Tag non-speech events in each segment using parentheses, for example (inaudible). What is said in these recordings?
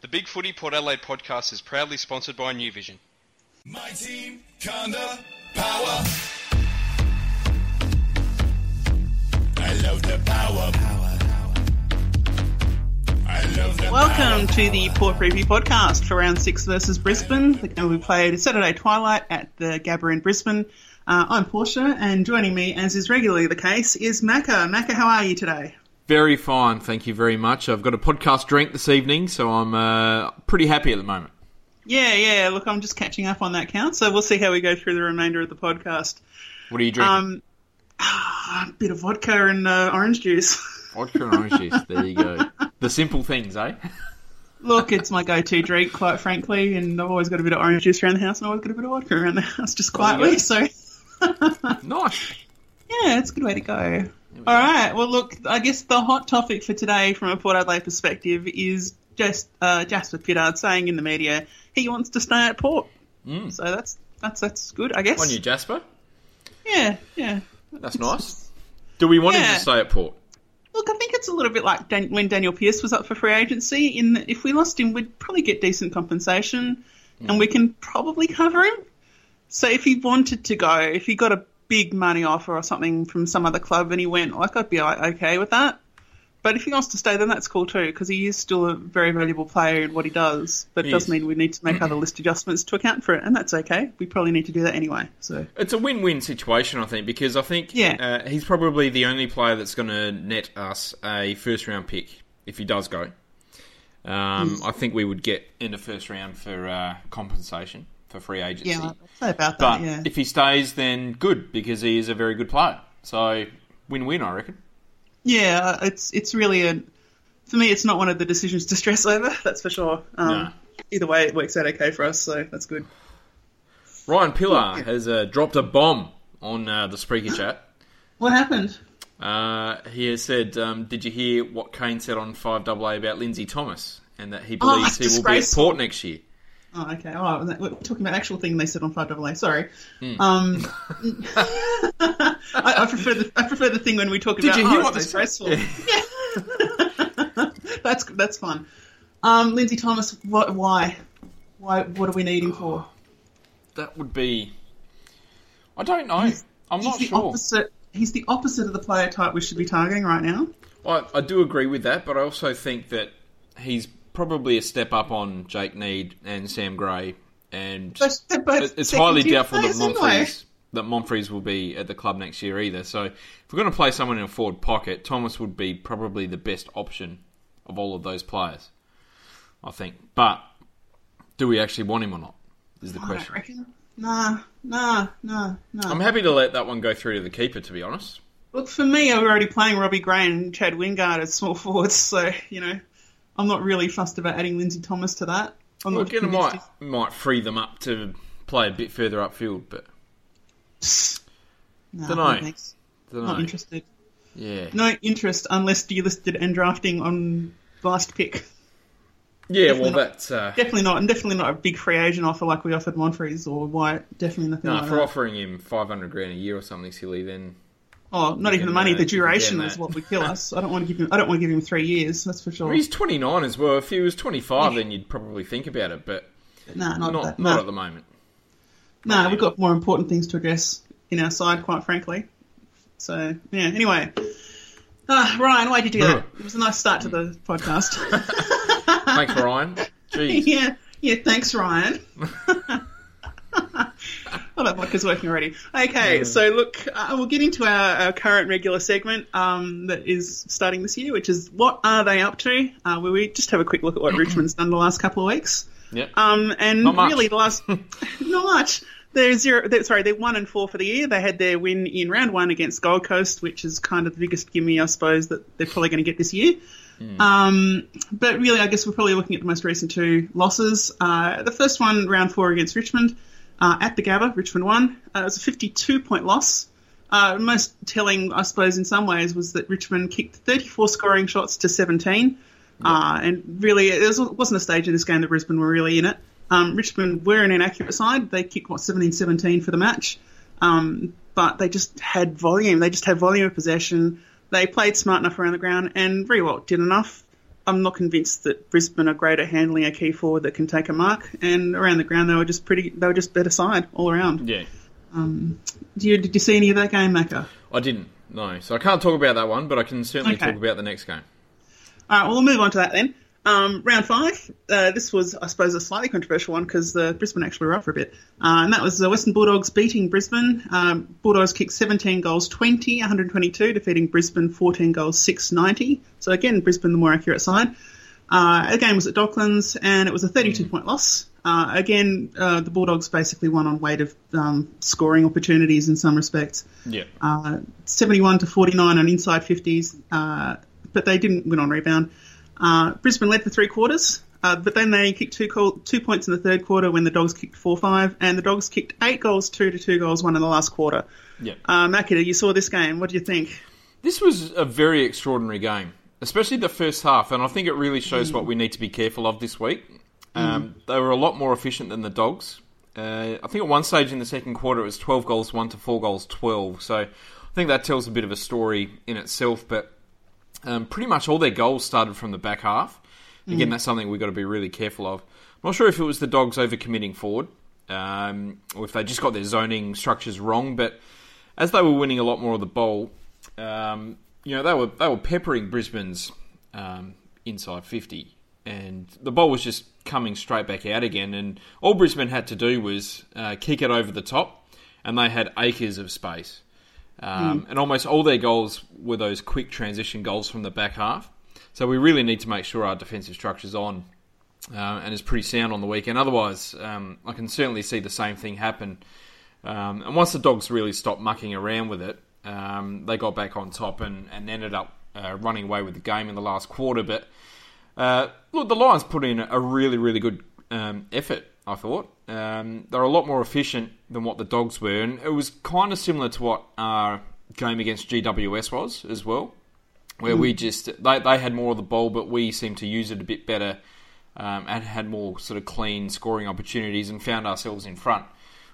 The Big Footy Port Adelaide podcast is proudly sponsored by New Vision. My team, Conda, power. I love the power. I love the Welcome power. to the Port Preview podcast for round six versus Brisbane. The game will be played Saturday twilight at the Gabba in Brisbane. Uh, I'm Portia, and joining me, as is regularly the case, is Macca. Macca, how are you today? Very fine, thank you very much. I've got a podcast drink this evening, so I'm uh, pretty happy at the moment. Yeah, yeah. Look, I'm just catching up on that count, so we'll see how we go through the remainder of the podcast. What are you drinking? Um, a bit of vodka and uh, orange juice. (laughs) Vodka and orange juice. There you go. The simple things, eh? Look, it's my go-to drink, quite frankly, and I've always got a bit of orange juice around the house, and I've always got a bit of vodka around the house, just quietly. So, (laughs) Nice. yeah, it's a good way to go. All right. Well, look, I guess the hot topic for today, from a Port Adelaide perspective, is just uh, Jasper Pittard saying in the media he wants to stay at Port. So that's that's that's good, I guess. On you, Jasper. Yeah, yeah. That's nice. Do we want him to stay at Port? Look, I think it's a little bit like Dan- when Danyle Pearce was up for free agency. In that if we lost him, we'd probably get decent compensation, and we can probably cover him. So if he wanted to go, if he got a big money offer or something from some other club and he went, like I'd be okay with that. But if he wants to stay, then that's cool too, because he is still a very valuable player in what he does. But it does mean we need to make other list adjustments to account for it, and that's okay. We probably need to do that anyway. So It's a win-win situation, I think, because I think Yeah. uh, he's probably the only player that's going to net us a first-round pick if he does go. Um, I think we would get in the first round for uh, compensation for free agency. yeah, about But that. Yeah. if he stays, then good because he is a very good player. So win-win, I reckon. Yeah, it's it's really a for me. It's not one of the decisions to stress over. (laughs) That's for sure. Um, No. Either way, it works out okay for us, so that's good. Ryan Pillar has uh, dropped a bomb on uh, the Spreaker chat. (gasps) What happened? Uh, he has said, um, "Did you hear what Kane said on Five AA about Lindsay Thomas, and that he (laughs) believes it's he will be at. Port next year?" Oh, okay. Oh, we're talking about actual thing they said on Five AA. Sorry. Hmm. Um, (laughs) I, I prefer the I prefer the thing when we talk Did about you hear oh, what they said? (laughs) disgraceful. (laughs) that's that's fun. Um, Lindsay Thomas, what? Why? Why? What are we needing for? That would be. I don't know. I'm He's not the sure. opposite. He's the opposite of the player type we should be targeting right now. I, I do agree with that, but I also think that he's probably a step up on Jake Neade and Sam Gray, and it's highly doubtful that. Monfries that Monfries will be at the club next year either. So if we're going to play someone in a forward pocket, Thomas would be probably the best option of all of those players. I think, but do we actually want him or not? Is the I don't question. reckon. Nah, nah, nah, nah. I'm happy to let that one go through to the keeper, to be honest. Look, for me, I'm already playing Robbie Gray and Chad Wingard as small forwards, so, you know, I'm not really fussed about adding Lindsay Thomas to that. I'm Well, again, it might might free them up to play a bit further upfield, but he's- Nah, Dunno. no don't Not know. interested. Yeah, No interest unless delisted and drafting on last pick. yeah. Well, Definitely not. that's uh, Definitely not, and definitely not a big free agent offer like we offered Monfries or White. Definitely nothing no. like For that. offering him five hundred grand a year or something silly, then Oh, not even the money. The duration is what would kill (laughs) us. I don't want to give him. I don't want to give him three years. That's for sure. Well, he's 29 as well. If he was 25, then you'd probably think about it, but Nah, not, not that. not nah. at the moment. No, we've got more important things to address in our side, quite frankly. So, yeah, anyway. Uh, Ryan, why did you do that? (laughs) It was a nice start to the podcast. (laughs) Thanks, Ryan. Jeez. yeah, yeah, thanks, Ryan. Well, that vodka's working already. Okay, so look, uh, we'll get into our, our current regular segment um, that is starting this year, which is what are they up to? Uh, where we just have a quick look at what (clears throat) Richmond's done the last couple of weeks. Yeah. Um, and really, the last (laughs) not much. They're zero. They're, sorry, they're one and four for the year. They had their win in round one against Gold Coast, which is kind of the biggest gimme, I suppose, that they're probably going to get this year. Um, but really, I guess we're probably looking at the most recent two losses. Uh, the first one, round four against Richmond uh, at the Gabba, Richmond won. Uh, it was a 52 point loss. Uh, most telling, I suppose, in some ways, was that Richmond kicked 34 scoring shots to 17. Uh, and really, it was, wasn't a stage in this game that Brisbane were really in it. Um, Richmond were an inaccurate side. They kicked, what, 17 17 for the match. Um, but they just had volume. They just had volume of possession. They played smart enough around the ground and very well did enough. I'm not convinced that Brisbane are great at handling a key forward that can take a mark. And around the ground, they were just pretty. They were just better side all around. Yeah. Um, do you, did you see any of that game, Macca? I didn't. No, so I can't talk about that one, but I can certainly Okay. talk about the next game. All right, well, we'll move on to that then. Um, round five. Uh, this was, I suppose, a slightly controversial one because uh, Brisbane actually were up for a bit. Uh, and that was the Western Bulldogs beating Brisbane. Um, Bulldogs kicked 17 goals 20, 122, defeating Brisbane 14 goals 690. So again, Brisbane the more accurate side. Uh, the game was at Docklands and it was a 32 point loss. Uh, again, uh, the Bulldogs basically won on weight of um, scoring opportunities in some respects Yeah. uh, 71 to 49 on inside 50s, uh, but they didn't win on rebound. Uh, Brisbane led for three quarters, uh, but then they kicked two, call, two points in the third quarter when the Dogs kicked 4 5, and the Dogs kicked eight goals, two to two goals, one in the last quarter. Yeah. Uh, Macca, you saw this game. What do you think? This was a very extraordinary game, especially the first half, and I think it really shows what we need to be careful of this week. Um, They were a lot more efficient than the Dogs. Uh, I think at one stage in the second quarter it was 12 goals 1 to 4 goals 12, so I think that tells a bit of a story in itself, but um, pretty much all their goals started from the back half. Again, that's something we've got to be really careful of. I'm not sure if it was the Dogs overcommitting forward, um, or if they just got their zoning structures wrong, but as they were winning a lot more of the bowl, um, you know, they were they were peppering Brisbane's um, inside fifty, and the ball was just coming straight back out again. And all Brisbane had to do was uh, kick it over the top, and they had acres of space. Um, And almost all their goals were those quick transition goals from the back half. So we really need to make sure our defensive structure's on uh, and is pretty sound on the weekend. Otherwise, um, I can certainly see the same thing happen. Um, and once the dogs really stopped mucking around with it, um, they got back on top and, and ended up uh, running away with the game in the last quarter. But uh, look, the Lions put in a really, really good um, effort. I thought um, they're a lot more efficient than what the Dogs were, and it was kind of similar to what our game against GWS was as well, where we just they they had more of the ball, but we seemed to use it a bit better um, and had more sort of clean scoring opportunities and found ourselves in front.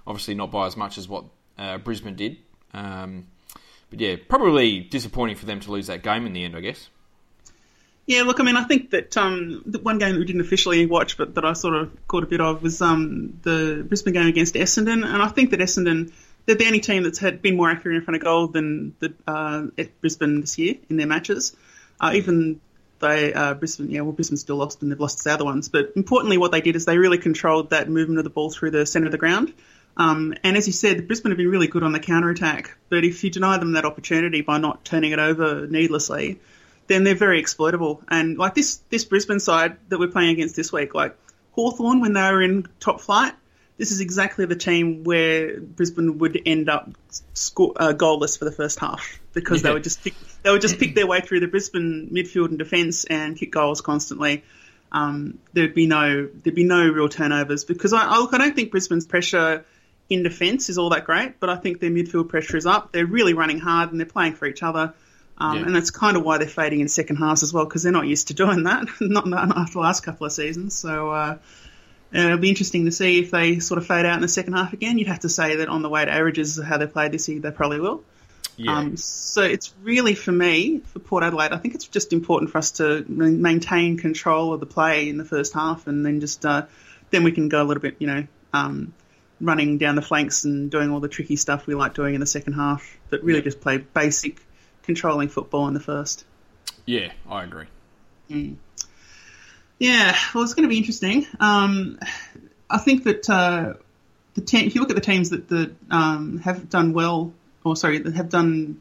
Obviously, not by as much as what uh, Brisbane did. Um, but yeah, probably disappointing for them to lose that game in the end, I guess. Yeah, look, I mean, I think that um, the one game that we didn't officially watch, but that I sort of caught a bit of, was um, the Brisbane game against Essendon, and I think that Essendon they're the only team that's had been more accurate in front of goal than the uh, Brisbane this year in their matches. Uh, even they uh, Brisbane, yeah, well, Brisbane still lost and they've lost the other ones, but importantly, what they did is they really controlled that movement of the ball through the centre of the ground. Um, and as you said, Brisbane have been really good on the counter attack, but if you deny them that opportunity by not turning it over needlessly, then they're very exploitable. And like this this Brisbane side that we're playing against this week, like Hawthorn when they were in top flight, this is exactly the team where Brisbane would end up score, uh, goalless for the first half because they would just pick, they would just pick their way through the Brisbane midfield and defence and kick goals constantly. Um, there'd be no there'd be no real turnovers because I, I look I don't think Brisbane's pressure in defence is all that great, but I think their midfield pressure is up. They're really running hard and they're playing for each other. Um, Yeah. And that's kind of why they're fading in second halves as well, because they're not used to doing that, (laughs) not, not after the last couple of seasons. So uh, it'll be interesting to see if they sort of fade out in the second half again. You'd have to say that on the way to averages, how they played this year, they probably will. Yeah. Um, so it's really for me, for Port Adelaide, I think it's just important for us to maintain control of the play in the first half, and then just uh, then we can go a little bit, you know, um, running down the flanks and doing all the tricky stuff we like doing in the second half, but really Yeah. just play basic controlling football in the first. yeah, I agree. Yeah, well, it's going to be interesting. Um, I think that uh, the te- if you look at the teams that, that um, have done well, or sorry, that have done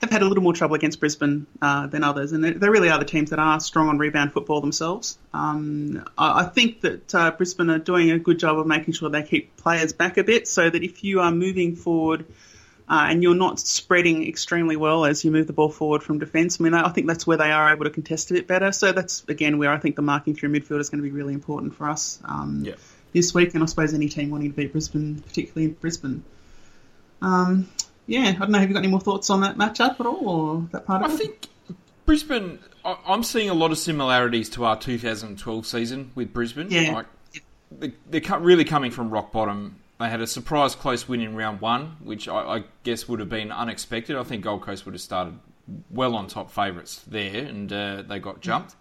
have had a little more trouble against Brisbane uh, than others, and they, they really are the teams that are strong on rebound football themselves. Um, I, I think that uh, Brisbane are doing a good job of making sure they keep players back a bit, so that if you are moving forward. Uh, and you're not spreading extremely well as you move the ball forward from defence. I mean, I think that's where they are able to contest a bit better. So that's again where I think the marking through midfield is going to be really important for us um, Yeah. this week, and I suppose any team wanting to beat Brisbane, particularly in Brisbane. Um, yeah, I don't know. Have you got any more thoughts on that matchup at all, or that part of I it? think Brisbane. I- I'm seeing a lot of similarities to our 2012 season with Brisbane. Yeah. Like, they- they're really coming from rock bottom. They had a surprise close win in round one, which I, I guess would have been unexpected. I think Gold Coast would have started well on top favourites there, and uh, they got jumped.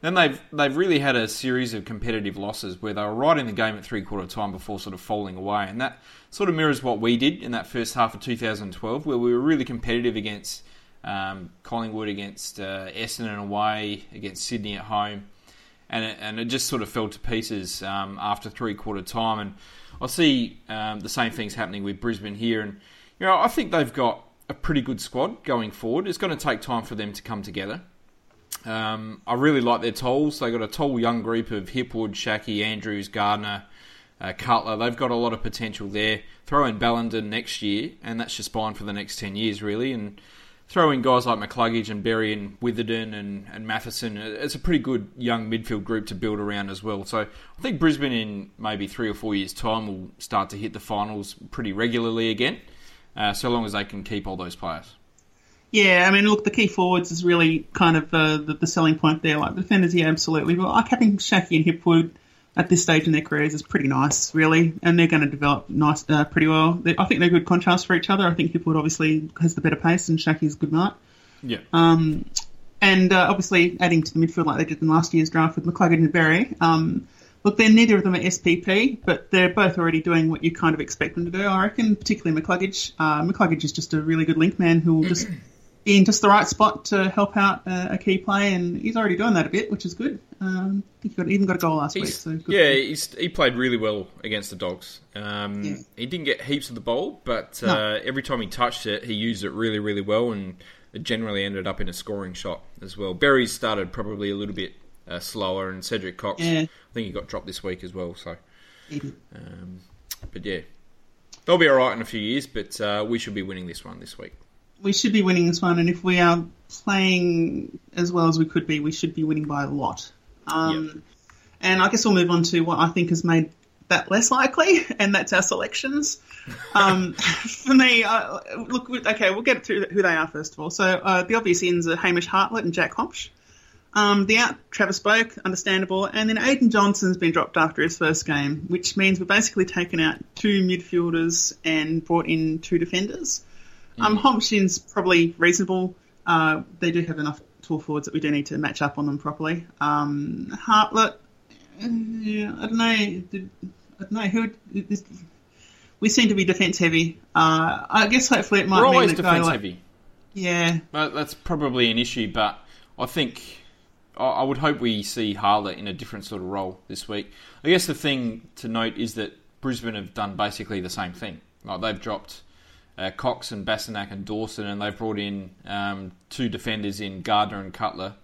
then they've they've really had a series of competitive losses where they were right in the game at three quarter time before sort of falling away, and that sort of mirrors what we did in that first half of 2012, where we were really competitive against um, Collingwood, against uh, Essendon away, against Sydney at home, and it, and it just sort of fell to pieces um, after three quarter time. And I see um, the same things happening with Brisbane here, and you know I think they've got a pretty good squad going forward. It's going to take time for them to come together. Um, I really like their tolls. They've got a tall young group of Hipwood, Schache, Andrews, Gardiner, uh, Cutler. They've got a lot of potential there. Throw in Ballenden next year, and that's just fine for the next 10 years, really. And throw in guys like McCluggage and Berry and Witherden and, and Matheson. It's a pretty good young midfield group to build around as well. So I think Brisbane in maybe three or four years' time will start to hit the finals pretty regularly again, uh, so long as they can keep all those players. Yeah, I mean, look, the key forwards is really kind of uh, the, the selling point there. Like, the defenders, yeah, absolutely. But like having Schache and Hipwood at this stage in their careers is pretty nice, really. And they're going to develop nice, uh, pretty well. They, I think they're good contrast for each other. I think Hipwood obviously has the better pace and Schache's good night. Yeah. Um, and uh, obviously adding to the midfield like they did in last year's draft with McCluggage and Berry. Um, look, they're neither of them are SPP, but they're both already doing what you kind of expect them to do. I reckon, particularly McCluggage. Uh, McCluggage is just a really good link man who will just be in just the right spot to help out uh, a key play, and he's already doing that a bit, which is good. Um, I think he got, even got a goal last week. So good yeah, he's, he played really well against the Dogs. Um, Yeah. He didn't get heaps of the ball, but uh, No. every time he touched it, he used it really, really well, and it generally ended up in a scoring shot as well. Berry started probably a little bit uh, slower, and Cedric Cox, Yeah. I think he got dropped this week as well. So, um, but yeah, they'll be all right in a few years, but uh, we should be winning this one this week. We should be winning this one, and if we are playing as well as we could be, we should be winning by a lot. Um, And I guess we'll move on to what I think has made that less likely, (laughs) and that's our selections. Um, (laughs) for me, uh, look, okay, we'll get to who they are first of all. So uh, the obvious ins are Hamish Hartlett and Jack Hombsch. Um, the out, Travis Boak, understandable, and then Aidyn Johnson's been dropped after his first game, which means we've basically taken out two midfielders and brought in two defenders. Um, Hopkins probably reasonable. Uh, they do have enough tall forwards that we do need to match up on them properly. Um, Hartlett, yeah, I don't know. I don't know who. This, we seem to be defence heavy. Uh, I guess hopefully it might be. We're always defence like- heavy. Yeah, But that's probably an issue, but I think I I would hope we see Hartlett in a different sort of role this week. I guess the thing to note is that Brisbane have done basically the same thing. Like they've dropped uh, Cox and Bastinac and Dawson, and they've brought in um, two defenders in Gardiner and Cutler,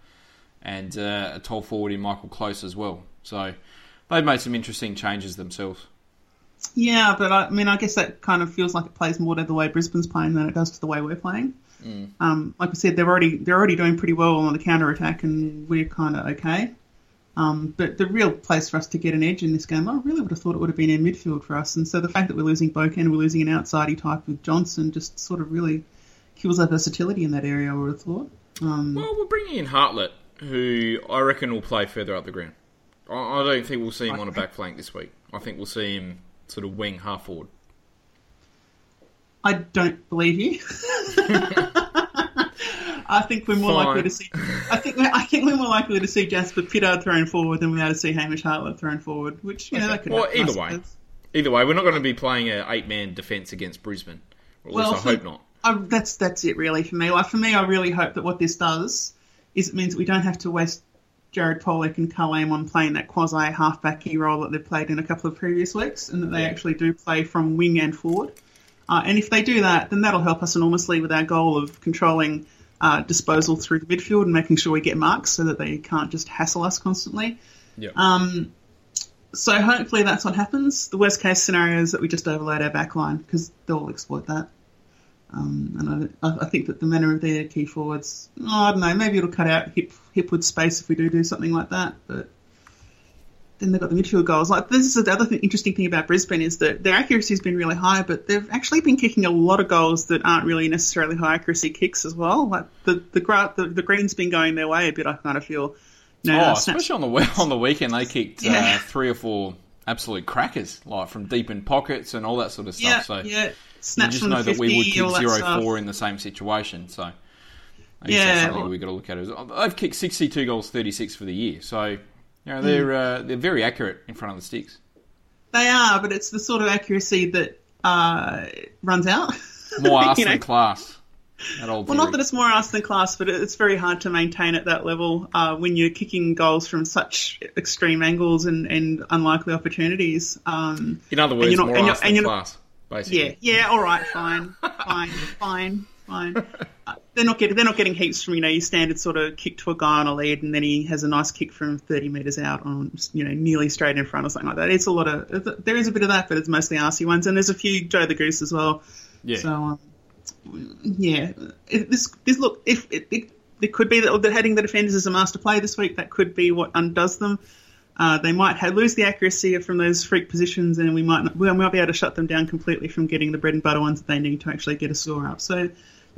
and uh, a tall forward in Michael Close as well. So they've made some interesting changes themselves. yeah, but I, I mean, I guess that kind of feels like it plays more to the way Brisbane's playing than it does to the way we're playing. Um, like I said, they're already they're already doing pretty well on the counter attack, and we're kind of okay. Um, but the real place for us to get an edge in this game, I really would have thought it would have been in midfield for us. And so the fact that we're losing Boken, we're losing an outsidey type with Johnson, just sort of really kills our versatility in that area. I would have thought. Um, Well, we're bringing in Hartlett, who I reckon will play further up the ground. I, I don't think we'll see him on a back flank this week. I think we'll see him sort of wing half forward. I don't believe you. (laughs) (laughs) I think we're more Fine. likely to see. I think we're, I think we're more likely to see Jasper Pittard thrown forward than we are to see Hamish Hartlett thrown forward. Which you know that could. Well, happen, either way. Either way, we're not going to be playing an eight-man defence against Brisbane. Or at Well, least I for- hope not. I, that's that's it really for me. Like for me, I really hope that what this does is it means that we don't have to waste Jared Polec and Karl on playing that quasi halfback key role that they've played in a couple of previous weeks, and that they Yeah. actually do play from wing and forward. Uh, and if they do that, then that'll help us enormously with our goal of controlling uh, disposal through the midfield and making sure we get marks so that they can't just hassle us constantly. Yeah. Um, so hopefully that's what happens. The worst case scenario is that we just overload our back line because they'll exploit that. Um, and I, I think that the manner of their key forwards, oh, I don't know, maybe it'll cut out hip hipwood space if we do do something like that. But then they've got the midfield goals. Like this is the other thing, interesting thing about Brisbane is that their accuracy has been really high, but they've actually been kicking a lot of goals that aren't really necessarily high accuracy kicks as well. Like the the gra- the, the green's been going their way a bit. I kind of feel. You know, oh, especially on the on the weekend, they kicked Yeah. uh, three or four absolute crackers, like from deep in pockets and all that sort of stuff. yeah, so yeah. you Snaps just from know that we would 50, kick zero four in the same situation. So I guess Yeah, that's something well- we've got to look at. They've kicked 62 goals, 36 for the year. So, you know, they're uh, they're very accurate in front of the sticks. They are, but it's the sort of accuracy that uh, runs out. (laughs) More arse You know? than class. That old Well, not that it's more arse than class, but it's very hard to maintain at that level uh, when you're kicking goals from such extreme angles and, and unlikely opportunities. Um, In other words, you're not- more and arse than you're class, basically. yeah, yeah, all right, fine, fine, fine, fine. (laughs) They're not getting they're not getting heaps from you know your standard sort of kick to a guy on a lead, and then he has a nice kick from 30 meters out on you know nearly straight in front or something like that. It's a lot of there is a bit of that, but it's mostly arsey ones, and there's a few Joe the Goose as well. Yeah. So, um, yeah, It- this this look if it, it, it could be that, that heading the defenders is a master play this week. That could be what undoes them. Uh, they might have, lose the accuracy from those freak positions, and we might not, we might be able to shut them down completely from getting the bread and butter ones that they need to actually get a score up. So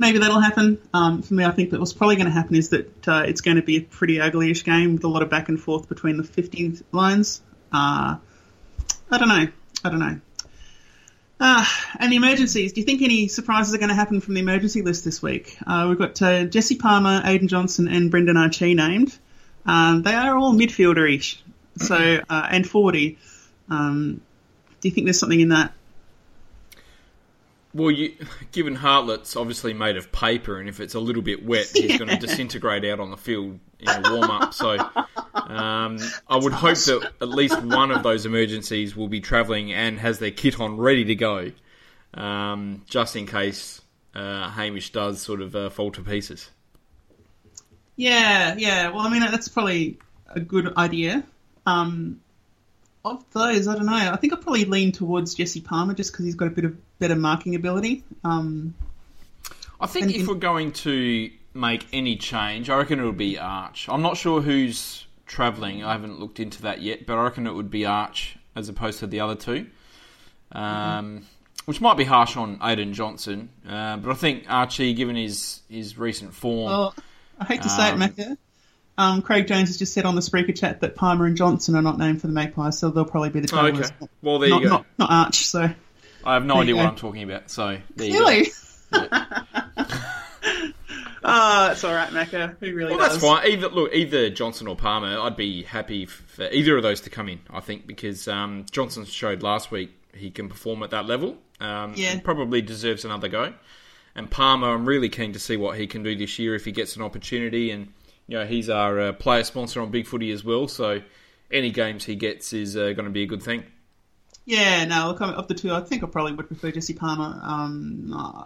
maybe that'll happen. Um, for me, I think that what's probably going to happen is that uh, it's going to be a pretty ugly-ish game with a lot of back and forth between the 50 lines. Uh, I don't know. I don't know. Uh, and the emergencies. Do you think any surprises are going to happen from the emergency list this week? Uh, we've got uh, Jesse Palmer, Aidyn Johnson, and Brendan Archie named. Um, they are all midfielder-ish, so uh, and forty. Um, do you think there's something in that? Well, you, (laughs) given Hartlett's obviously made of paper, and if it's a little bit wet, he's going to disintegrate out on the field in a warm up. So, um, I would hope that at least one of those emergencies will be travelling and has their kit on ready to go, um, just in case uh, Hamish does sort of uh, fall to pieces. Yeah, yeah. Well, I mean that's probably a good idea. Um, of those, I don't know. I think I'd probably lean towards Jesse Palmer just because he's got a bit of better marking ability. Um, I think if we're going to make any change, I reckon it would be Arch. I'm not sure who's travelling. I haven't looked into that yet, but I reckon it would be Arch as opposed to the other two. Um, Which might be harsh on Aidyn Johnson, uh, but I think Archie, given his, his recent form, Well, I hate to say Um, it, Macca. Um, Craig Jones has just said on the Spreaker chat that Palmer and Johnson are not named for the Magpies, so they'll probably be the Oh, Travellers. okay. Well, there not, you go. Not, not Arch, so I have no there idea you what. I'm talking about. So there you go. really. (laughs) Ah, that's all right, Macca. Who really Well, does? that's fine. Either look, either Johnson or Palmer, I'd be happy for either of those to come in. I think because um, Johnson showed last week he can perform at that level. Um, Yeah. and probably deserves another go. And Palmer, I'm really keen to see what he can do this year if he gets an opportunity. And you know, he's our uh, player sponsor on Big Footy as well. So any games he gets is uh, going to be a good thing. Yeah, no, look, of the two, I think I probably would prefer Jesse Palmer. Um, uh,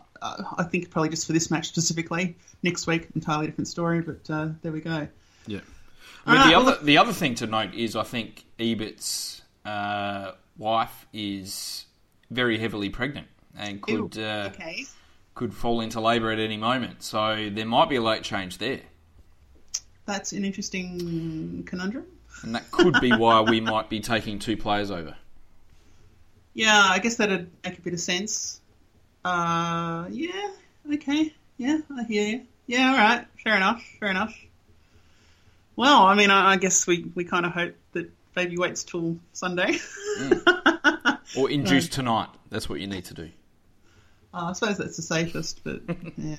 I think probably just for this match specifically. Next week, entirely different story, but uh, there we go. Yeah. I mean, Alright, the well, other the other thing to note is I think Ebert's uh, wife is very heavily pregnant and could Ew, uh, okay. could fall into labour at any moment. So there might be a late change there, That's an interesting conundrum. and that could be why we might be taking two players over. Yeah, I guess that'd make a bit of sense. Uh, yeah, okay. Yeah, I hear you. Yeah, all right. Fair enough. Fair enough. Well, I mean, I, I guess we, we kind of hope that baby waits till Sunday. (laughs) Or induce tonight. That's what you need to do. Uh, I suppose that's the safest, but yeah.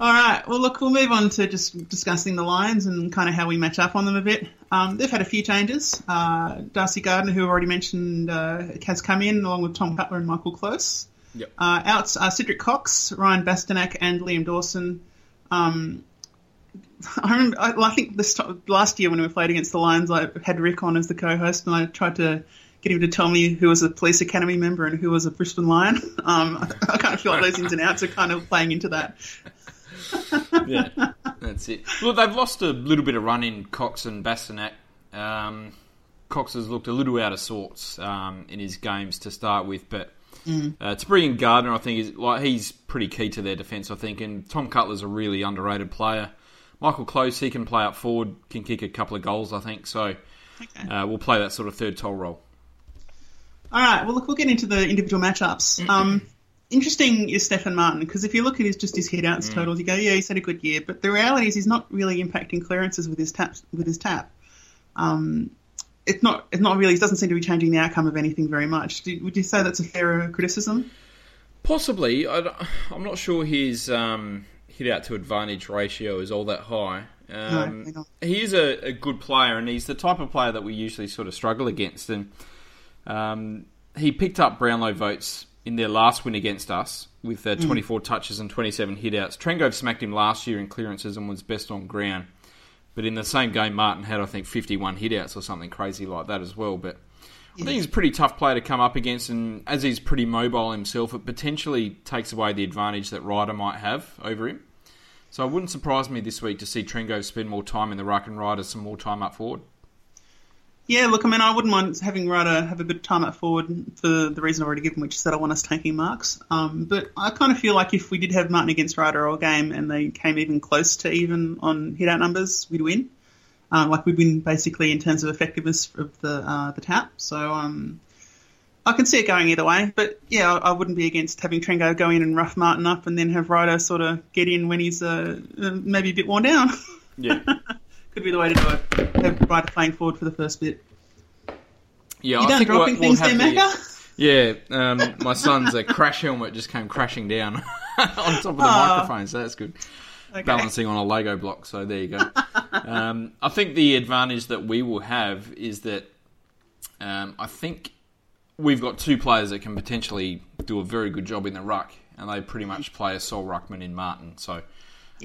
All right. Well, look, we'll move on to just discussing the Lions and kind of how we match up on them a bit. Um, they've had a few changes. Uh, Darcy Gardiner, who I already mentioned, uh, has come in along with Tom Cutler and Michael Close. Yep. Uh, outs are Cedric Cox, Ryan Bastinac, and Liam Dawson. Um, (laughs) I remember. I, well, I think this t- last year when we played against the Lions, I had Rick on as the co-host, and I tried to get him to tell me who was a police academy member and who was a Brisbane Lion. (laughs) Um, I, (laughs) I kind of feel like those ins and outs are kind of playing into that. Yeah, (laughs) that's it. Look, they've lost a little bit of run in Cox and Bastinac. Um, Cox has looked a little out of sorts um, in his games to start with, but uh, to bring in Gardiner, I think is like he's pretty key to their defence. I think, and Tom Cutler's a really underrated player. Michael Close, he can play up forward, can kick a couple of goals, I think. So Okay. uh, we'll play that sort of third toll role. All right. Well, look, we'll get into the individual matchups. Um, interesting is Stefan Martin because if you look at his just his hit-outs totals, you go, yeah, he's had a good year. But the reality is, he's not really impacting clearances with his tap. With his tap, um, it's not. It's not really. It doesn't seem to be changing the outcome of anything very much. Do, would you say that's a fair criticism? Possibly, I, am not sure his um, hit out to advantage ratio is all that high. No, Um, they're he is a, a good player, and he's the type of player that we usually sort of struggle against. And um, he picked up Brownlow votes in their last win against us with uh, 24 touches and 27 hitouts. Trengove smacked him last year in clearances and was best on ground. But in the same game, Martin had, I think, 51 hitouts or something crazy like that as well. But I think he's a pretty tough player to come up against, and as he's pretty mobile himself, it potentially takes away the advantage that Ryder might have over him. So it wouldn't surprise me this week to see Trengove spend more time in the ruck and Ryder some more time up forward. Yeah, look, I mean, I wouldn't mind having Ryder have a bit of time up forward for the reason I've already given, which is that I want us taking marks. Um, but I kind of feel like if we did have Martin against Ryder all game and they came even close to even on hit out numbers, we'd win. Uh, like we'd win basically in terms of effectiveness of the uh, the tap. So um, I can see it going either way. But yeah, I, I wouldn't be against having Trengo go in and rough Martin up and then have Ryder sort of get in when he's uh, uh, maybe a bit worn down. Yeah, (laughs) Could be the way to do it. Have Ryder playing forward for the first bit. yeah. You I done think we'll, dropping we'll things there, have the- Yeah, um, my son's uh, crash helmet just came crashing down (laughs) on top of the Aw. microphone, so that's good. Okay. Balancing on a Lego block, so there you go. (laughs) um, I think the advantage that we will have is that um, I think we've got two players that can potentially do a very good job in the ruck, and they pretty much play a sole ruckman in Martin. So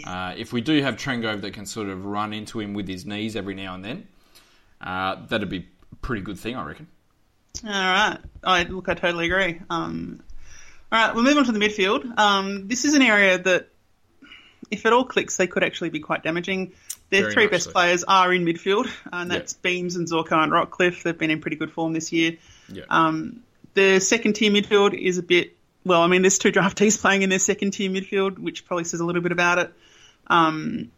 uh, if we do have Trengove that can sort of run into him with his knees every now and then, uh, that'd be a pretty good thing, I reckon. All right. I look, I totally agree. Um, all right, we'll move on to the midfield. Um, this is an area that, if it all clicks, they could actually be quite damaging. Their Very three best so. players are in midfield, and that's Beams and Zorko and Rockliff. They've been in pretty good form this year. Yeah. Um, the second tier midfield is a bit well. I mean, there's two draftees (laughs) playing in their second tier midfield, which probably says a little bit about it. Um,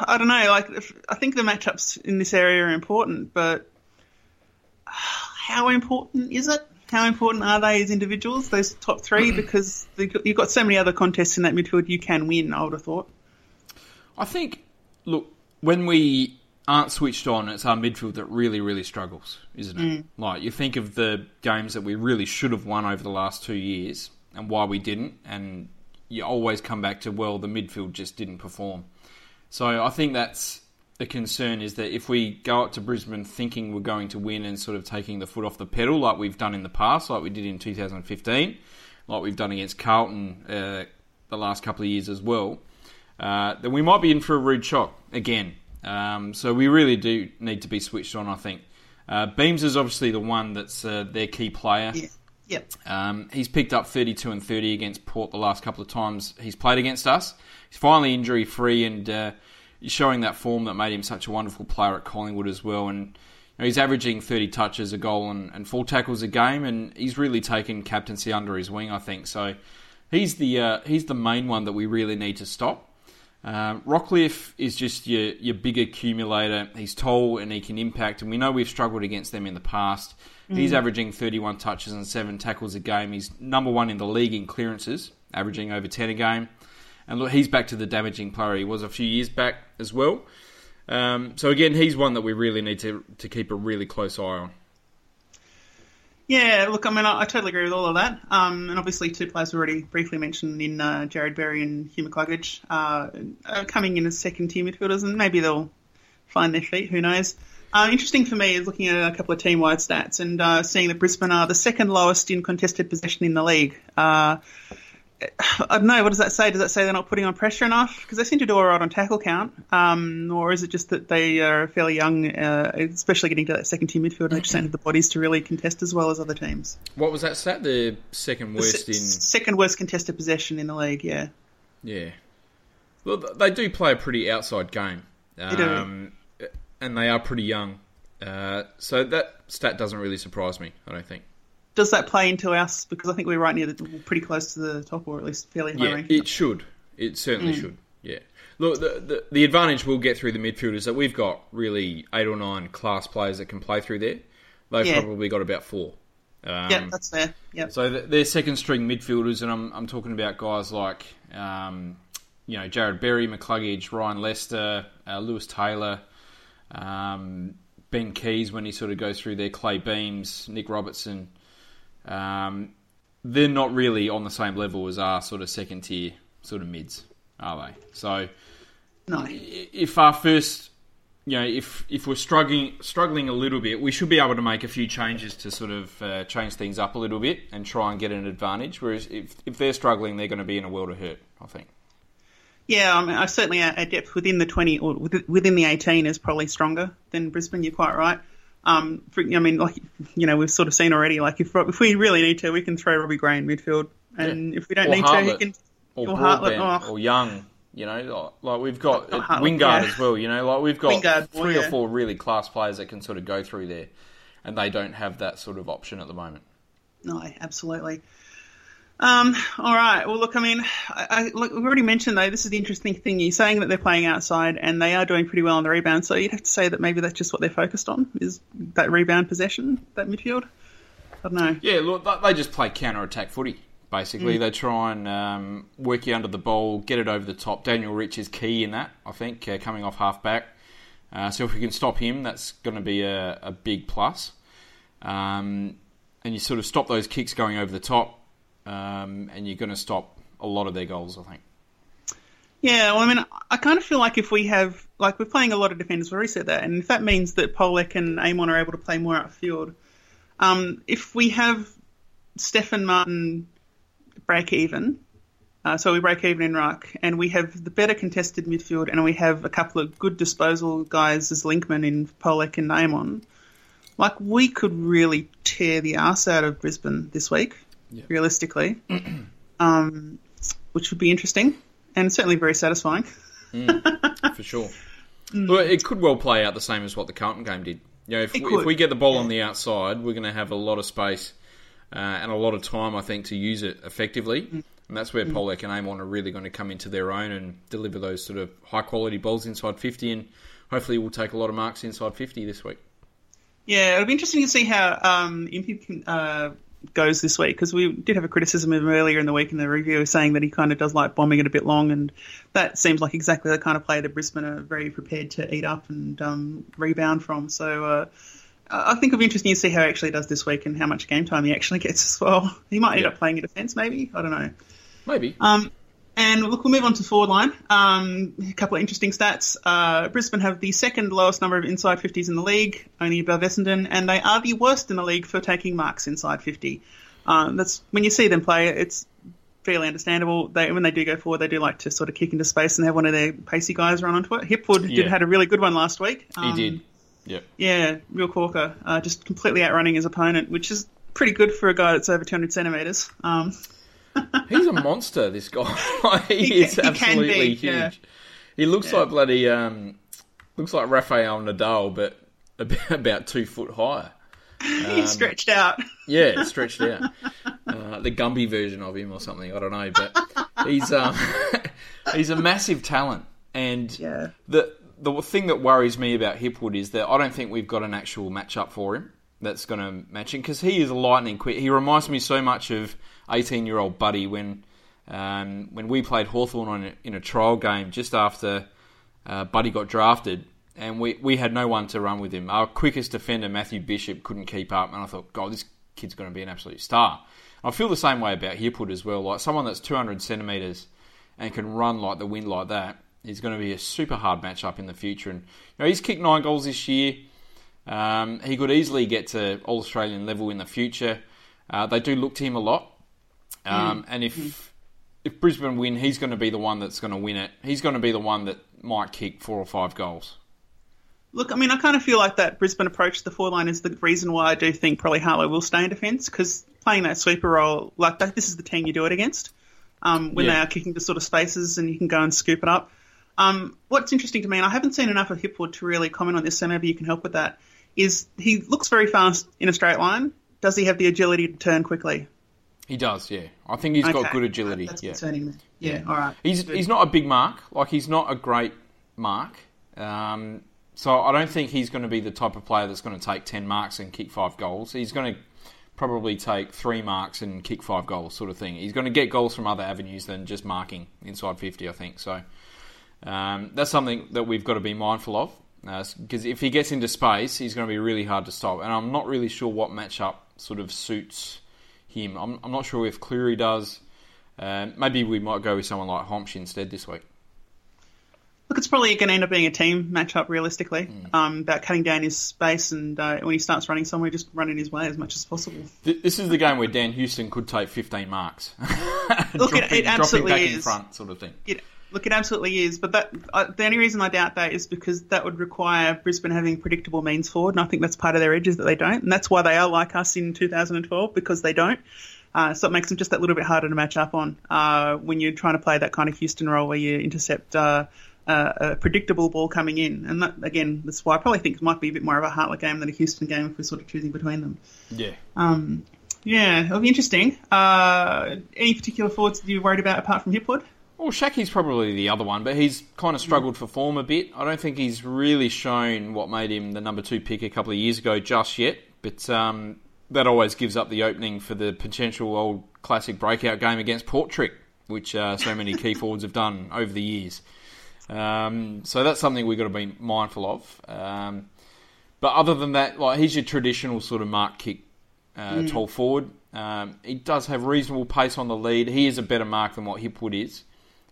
I don't know. Like, if, I think the matchups in this area are important, but how important is it? How important are they as individuals? Those top three, because they- you've got so many other contests in that midfield you can win. I would have thought. I think, look, when we aren't switched on, it's our midfield that really, really struggles, isn't it? Like, you think of the games that we really should have won over the last two years and why we didn't, and you always come back to, well, the midfield just didn't perform. So I think that's the concern is that if we go up to Brisbane thinking we're going to win and sort of taking the foot off the pedal like we've done in the past, like we did in 2015, like we've done against Carlton uh, the last couple of years as well, uh, then we might be in for a rude shock again. Um, so we really do need to be switched on, I think. Uh, Beams is obviously the one that's uh, their key player. Yeah. Yep. Um, he's picked up 32 and 30 against Port the last couple of times he's played against us. He's finally injury free and uh, showing that form that made him such a wonderful player at Collingwood as well. And you know, he's averaging 30 touches, a goal, and, and full tackles a game, and he's really taken captaincy under his wing, I think. So he's the uh, he's the main one that we really need to stop. Um, Rockliff is just your your big accumulator. He's tall and he can impact, and we know we've struggled against them in the past. He's averaging 31 touches and seven tackles a game. He's number one in the league in clearances, averaging over 10 a game. And look, he's back to the damaging player he was a few years back as well. Um, so again, he's one that we really need to to keep a really close eye on. Yeah, look, I mean, I, I totally agree with all of that. Um, and obviously, two players we already briefly mentioned in uh, Jarrod Berry and Hugh McCluggage uh, are coming in as second tier midfielders, and maybe they'll find their feet. Who knows? Uh, interesting for me is looking at a couple of team wide stats and uh, seeing that Brisbane are the second lowest in contested possession in the league. Uh, I don't know. What does that say? Does that say they're not putting on pressure enough? Because they seem to do all right on tackle count. Um, or is it just that they are fairly young, uh, especially getting to that second tier midfield, and they just don't have the bodies to really contest as well as other teams? What was that stat? The second worst Se- in second worst contested possession in the league. Yeah. Yeah. Well, they do play a pretty outside game. Um, and they are pretty young. Uh, so that stat doesn't really surprise me, I don't think. Does that play into us? Because I think we're right near the, pretty close to the top, or at least fairly high Yeah, ranking. it should. It certainly Mm. should. Yeah. Look, the, the the advantage we'll get through the midfield is that we've got really eight or nine class players that can play through there. They've Yeah. probably got about four. Um, yeah, that's fair. Yep. So th- they're second string midfielders, and I'm I'm talking about guys like um, you know Jarrod Berry, McCluggage, Ryan Lester, uh, Lewis Taylor, um, Ben Keays when he sort of goes through there, Claye Beams, Nick Robertson. Um, they're not really on the same level as our sort of second tier sort of mids. are they? So No. if our first, you know, if if we're struggling struggling a little bit, we should be able to make a few changes to sort of uh, change things up a little bit and try and get an advantage. Whereas if if they're struggling, they're going to be in a world of hurt. I think. Yeah, I mean, I certainly our depth within the 20 or within the 18 is probably stronger than Brisbane. You're quite right. Um, for, I mean, like you know, we've sort of seen already. Like if if we really need to, we can throw Robbie Gray in midfield, and if we don't Or need Hartlett. to, he can. Or Or Hartlett, oh. or Young. You know, like, we've got Hartlett, Wingard yeah. as well. You know, like we've got Wingard, three or yeah. four really class players that can sort of go through there, and they don't have that sort of option at the moment. No, absolutely. Um, all right. Well, look, I mean, I, I, look, we've already mentioned though. This is the interesting thing. You're saying that they're playing outside and they are doing pretty well on the rebound. So you'd have to say that maybe that's just what they're focused on is that rebound possession, that midfield. I don't know. Yeah, look, they just play counter attack footy. Basically, they try and um, work you under the ball, get it over the top. Daniel Rich is key in that, I think, uh, coming off half back. Uh, so if we can stop him, that's going to be a, a big plus. Um, and you sort of stop those kicks going over the top, um, and you're going to stop a lot of their goals, I think. Yeah, well, I mean, I kind of feel like if we have, like, we're playing a lot of defenders, we already said that, and if that means that Polec and Amon are able to play more outfield, um, if we have Stefan Martin break even, uh, so we break even in ruck, and we have the better contested midfield, and we have a couple of good disposal guys as Linkman in Polec and Amon, like, we could really tear the arse out of Brisbane this week, realistically, um, which would be interesting and certainly very satisfying. for sure. (laughs) Well, it could well play out the same as what the Carlton game did. You know, if, we, if we get the ball on the outside, we're going to have a lot of space uh, and a lot of time, I think, to use it effectively. Mm. And that's where Polec and Amon are really going to come into their own and deliver those sort of high quality balls inside 50. And hopefully, we'll take a lot of marks inside 50 this week. Yeah, it'll be interesting to see how um, Impey can, uh, goes this week because we did have a criticism of him earlier in the week in the review saying that he kind of does like bombing it a bit long, and that seems like exactly the kind of play that Brisbane are very prepared to eat up and um, rebound from. So uh, I think it'll be interesting to see how he actually does this week and how much game time he actually (laughs) gets as well. He might end Yeah. up playing a defence, maybe. I don't know. Maybe. Um, and look, we'll move on to forward line. Um, a couple of interesting stats. Uh, Brisbane have the second lowest number of inside 50s in the league, only above Essendon, and they are the worst in the league for taking marks inside 50. Um, that's when you see them play, it's fairly understandable. They when they do go forward, they do like to sort of kick into space and have one of their pacey guys run onto it. Hipwood Yeah. did had a really good one last week. he Um, did. Yep. Yeah, real corker. Uh, just completely outrunning his opponent, which is pretty good for a guy that's over 200 centimetres. Um, He's a monster, this guy. (laughs) He, He is he absolutely be, huge. yeah. He looks like bloody um, looks like Rafael Nadal, but about, (laughs) about two foot higher. (laughs) Um, he's stretched out. Yeah, stretched out. Uh, the Gumby version of him or something. I don't know, but he's um, he's a massive talent, and Yeah. the the thing that worries me about Hipwood is that I don't think we've got an actual matchup for him that's going to match him because he is lightning quick. He reminds me so much of eighteen year old Buddy when um, when we played Hawthorn on a, in a trial game just after uh, Buddy got drafted. And we, we had no one to run with him. Our quickest defender, Matthew Bishop, couldn't keep up. And I thought, God, this kid's going to be an absolute star. I feel the same way about Hipwood as well. Like someone that's 200 centimetres and can run like the wind like that is going to be a super hard matchup in the future. And you know, he's kicked nine goals this year. Um, he could easily get to All Australian level in the future. Uh, they do look to him a lot. Um, And if if Brisbane win, he's going to be the one that's going to win it. He's going to be the one that might kick four or five goals. Look, I mean, I kind of feel like that Brisbane approach to the four line is the reason why I do think probably Harlow will stay in defence because playing that sweeper role, like that, this is the team you do it against. Um, when Yeah. they are kicking to sort of spaces and you can go and scoop it up. Um, what's interesting to me, and I haven't seen enough of Hipwood to really comment on this, so maybe you can help with that, is he looks very fast in a straight line. Does he have the agility to turn quickly? He does, yeah. I think he's got good agility. That's yeah. concerning me. Yeah, all right. He's he's not a big mark. Like he's not a great mark. Um, so I don't think he's going to be the type of player that's going to take ten marks and kick five goals. He's going to probably take three marks and kick five goals, sort of thing. He's going to get goals from other avenues than just marking inside fifty. I think so. Um, that's something that we've got to be mindful of because if he gets into space, he's going to be really hard to stop. And I'm not really sure what matchup sort of suits him. I'm, I'm not sure if Clurey does. Um, maybe we might go with someone like Hombsch instead this week. Look, it's probably going to end up being a team matchup realistically. Hmm. Um, about cutting down his space and uh, when he starts running somewhere, just running his way as much as possible. Th- This is the game where Dan Houston could take 15 marks. (laughs) Look, it- it absolutely dropping back in front, sort of thing. It, look, it absolutely is, but that uh, the only reason I doubt that is because that would require Brisbane having predictable means forward, and I think that's part of their edge is that they don't, and that's why they are like us in 2012 because they don't. Uh, so it makes them just that little bit harder to match up on uh, when you're trying to play that kind of Houston role where you intercept uh, uh, a predictable ball coming in, and that, again, that's why I probably think it might be a bit more of a Hartlett game than a Houston game if we're sort of choosing between them. Yeah. Um, yeah, it'll be interesting. Uh, any particular forwards that you're worried about apart from Hipwood? Well, Schache's probably the other one, but he's kind of struggled for form a bit. I don't think he's really shown what made him the number two pick a couple of years ago just yet, but um, that always gives up the opening for the potential old classic breakout game against Portrick, which uh, so many key (laughs) forwards have done over the years. Um, so that's something we've got to be mindful of. Um, but other than that, like he's your traditional sort of mark kick uh, tall forward. Um, he does have reasonable pace on the lead. He is a better mark than what Hipwood is.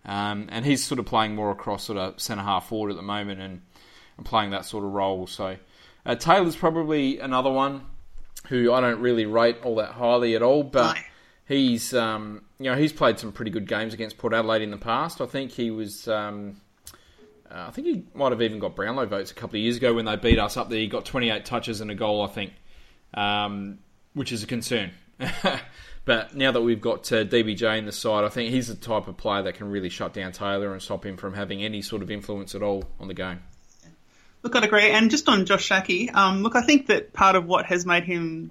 Um, and he's sort of playing more across sort of centre half forward at the moment and, and playing that sort of role. So uh, Taylor's probably another one who I don't really rate all that highly at all, but he's um, you know he's played some pretty good games against Port Adelaide in the past. I think he was. Um, uh, I think he might have even got Brownlow votes a couple of years ago when they beat us up there. He got 28 touches and a goal, I think, um, which is a concern. (laughs) but now that we've got uh, DBJ in the side, I think he's the type of player that can really shut down Taylor and stop him from having any sort of influence at all on the game. Look, I'd agree. And just on Josh Schache, um, look, I think that part of what has made him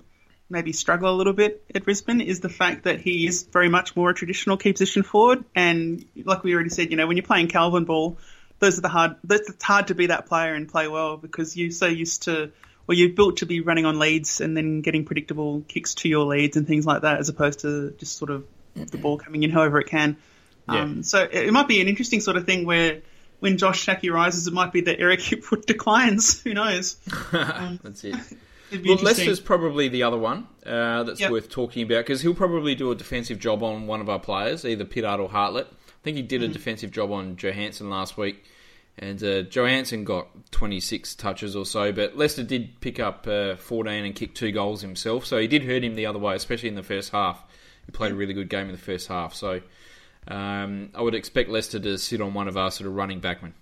maybe struggle a little bit at Brisbane is the fact that he is very much more a traditional key position forward. And like we already said, you know, when you're playing Calvin ball, those are the hard. It's hard to be that player and play well because you're so used to, well, you're built to be running on leads and then getting predictable kicks to your leads and things like that, as opposed to just sort of the ball coming in however it can. Um, so it, it might be an interesting sort of thing where when Josh Schache rises, it might be that Eric (laughs) Hipwood declines. (laughs) Who knows? (laughs) That's it. Well. Lester's probably the other one uh, that's Yep. worth talking about because he'll probably do a defensive job on one of our players, either Pittard or Hartlett. I think he did a Mm-hmm. defensive job on Johansson last week, and uh, Johansson got 26 touches or so, but Lester did pick up uh, 14 and kick two goals himself, so he did hurt him the other way, especially in the first half. He played a really good game in the first half, so um, I would expect Lester to sit on one of our sort of running backmen.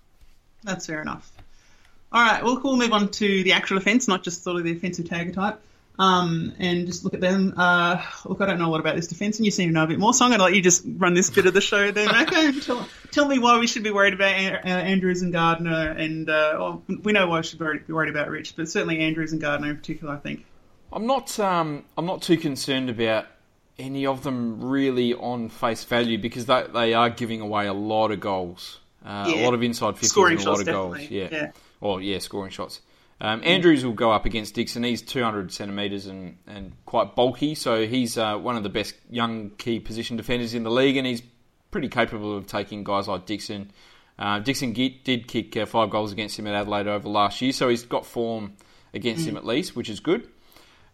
That's fair enough. All right, well, we'll move on to the actual offence, not just sort of the offensive tagger type, um, and just look at them. Uh, look, I don't know a lot about this defence, and you seem to know a bit more, so I'm going to let you just run this bit of the show there, Macca, (laughs) tell, tell me why we should be worried about uh, Andrews and Gardiner, and uh, well, we know why we should be worried about Rich, but certainly Andrews and Gardiner in particular, I think. I'm not. Um, I'm not too concerned about any of them really on face value because they they are giving away a lot of goals, uh, a lot of inside fifties and a lot of goals. Yeah. Yeah. Or yeah, scoring shots. Um, Andrews will go up against Dixon. He's 200 centimetres and, and quite bulky, so he's uh, one of the best young key position defenders in the league, and he's pretty capable of taking guys like Dixon. Uh, Dixon Git did kick uh, five goals against him at Adelaide over last year, so he's got form against him at least, which is good.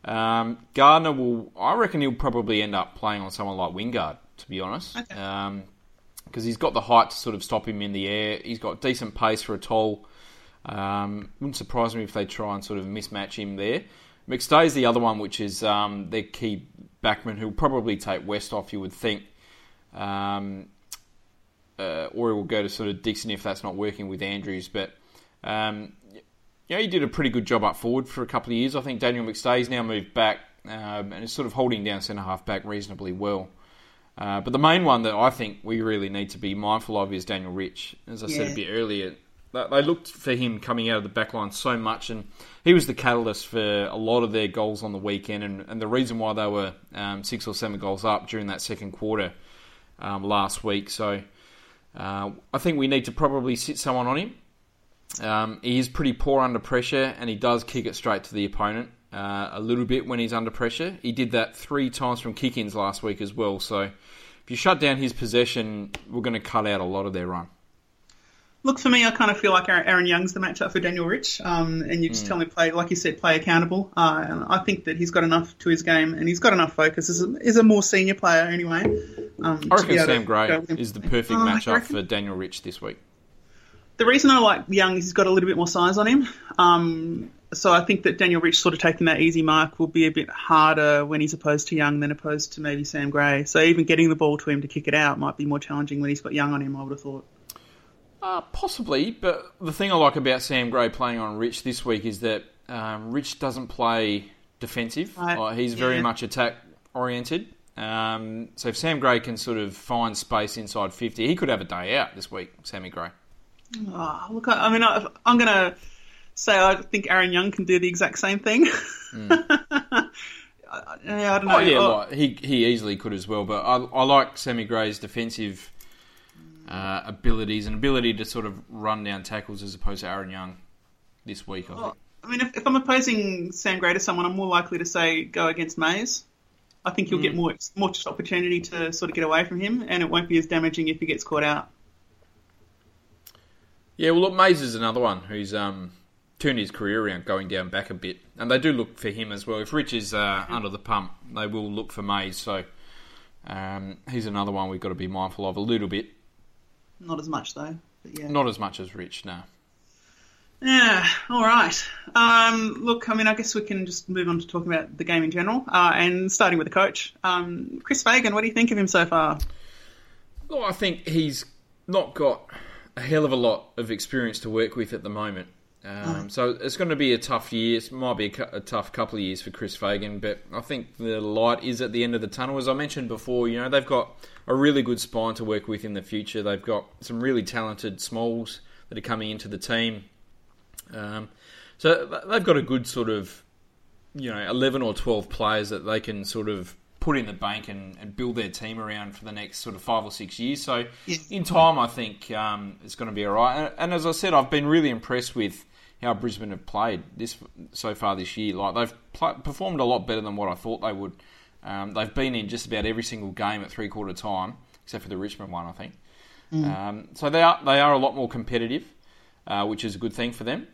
Um, Gardiner will, I reckon he'll probably end up playing on someone like Wingard, to be honest. Okay. Um, because he's got the height to sort of stop him in the air. He's got decent pace for a tall. Um, wouldn't surprise me if they try and sort of mismatch him there. McStay's the other one, which is um, their key backman who'll probably take West off, you would think. Um, uh, or he will go to sort of Dixon if that's not working with Andrews. But um, know, he did a pretty good job up forward for a couple of years. I think Daniel McStay's now moved back um, and is sort of holding down centre half back reasonably well. Uh, but the main one that I think we really need to be mindful of is Daniel Rich. As I said a bit earlier, they looked for him coming out of the back line so much, and he was the catalyst for a lot of their goals on the weekend, and, and the reason why they were um, six or seven goals up during that second quarter um, last week. So uh, I think we need to probably sit someone on him. Um, he is pretty poor under pressure, and he does kick it straight to the opponent uh, a little bit when he's under pressure. He did that three times from kick-ins last week as well. So if you shut down his possession, we're going to cut out a lot of their run. Look, for me, I kind of feel like Aaron Young's the matchup for Daniel Rich, um, and you just tell him play, like you said, play accountable. Uh, and I think that he's got enough to his game, and he's got enough focus. Is a, is a more senior player anyway. Um, I reckon Sam Gray go with him. is the perfect Oh, matchup for Daniel Rich this week. The reason I like Young is he's got a little bit more size on him. Um, so I think that Daniel Rich sort of taking that easy mark will be a bit harder when he's opposed to Young than opposed to maybe Sam Gray. So even getting the ball to him to kick it out might be more challenging when he's got Young on him. I would have thought. Uh, possibly, but the thing I like about Sam Gray playing on Rich this week is that um, Rich doesn't play defensive. Right. Like, he's very Yeah. much attack oriented. Um, so if Sam Gray can sort of find space inside 50, he could have a day out this week, Sammy Gray. Oh, look, I I mean, I, I'm going to say I think Aaron Young can do the exact same thing. (laughs) I, yeah, I don't know. Oh, yeah, Oh, like, he, he easily could as well, but I, I like Sammy Gray's defensive uh, abilities and ability to sort of run down tackles as opposed to Aaron Young this week, I think. I mean, if, if I'm opposing Sam Gray to someone, I'm more likely to say go against Mays. I think you'll Mm. get more more opportunity to sort of get away from him, and it won't be as damaging if he gets caught out. Yeah, well, look, Mays is another one who's um, turned his career around, going down back a bit, and they do look for him as well. If Rich is uh, under the pump, they will look for Mays. So um, he's another one we've got to be mindful of a little bit, Not as much though. But yeah. not as much as Rich. now. Yeah, all right. Um, look, I mean, I guess we can just move on to talking about the game in general, uh, and starting with the coach, um, Chris Fagan. What do you think of him so far? Well, I think he's not got a hell of a lot of experience to work with at the moment. Um, So it's going to be a tough year. It might be a, a tough couple of years for Chris Fagan, but I think the light is at the end of the tunnel. As I mentioned before, you know they've got a really good spine to work with in the future. They've got some really talented smalls that are coming into the team. Um, so they've got a good sort of you know, 11 or 12 players that they can sort of put in the bank and, and build their team around for the next sort of five or six years. So, in time, I think um, it's going to be all right. And, and as I said, I've been really impressed with how Brisbane have played this so far this year. Like they've pl- performed a lot better than what I thought they would. Um, they've been in just about every single game at three quarter time, except for the Richmond one, I think. Um, so they are they are a lot more competitive, uh, which is a good thing for them.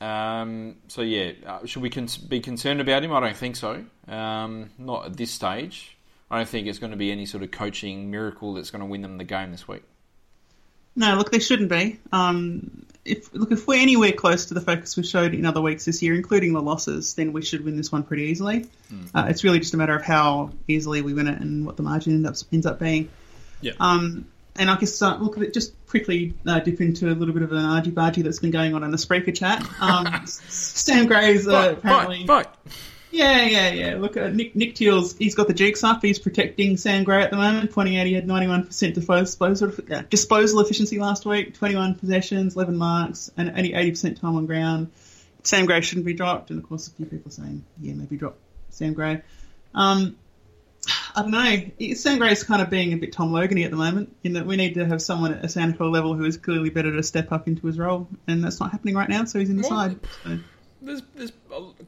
Um, so yeah, uh, should we con- be concerned about him? I don't think so. Um, not at this stage. I don't think it's going to be any sort of coaching miracle that's going to win them the game this week. No, look, they shouldn't be. Um, if look, if we're anywhere close to the focus we showed in other weeks this year, including the losses, then we should win this one pretty easily. Uh, it's really just a matter of how easily we win it and what the margin ends up ends up being. Yeah. Um, and I guess uh, look, just quickly uh, dip into a little bit of an argy bargy that's been going on in the Spreaker chat. Um, (laughs) Sam Gray's uh, apparently. Vote, vote. Yeah, yeah, yeah. Look, uh, Nick Nick Teals, he's got the jukes up. He's protecting Sam Gray at the moment, pointing out he had 91% disposal, uh, disposal efficiency last week, 21 possessions, 11 marks, and only 80% time on ground. Sam Gray shouldn't be dropped, and of course, a few people saying, yeah, maybe drop Sam Gray. Um, I don't know. Sam Gray's kind of being a bit Tom Logany at the moment, in that we need to have someone at a Santa Claus level who is clearly better to step up into his role, and that's not happening right now. So he's in the side. So. There's there's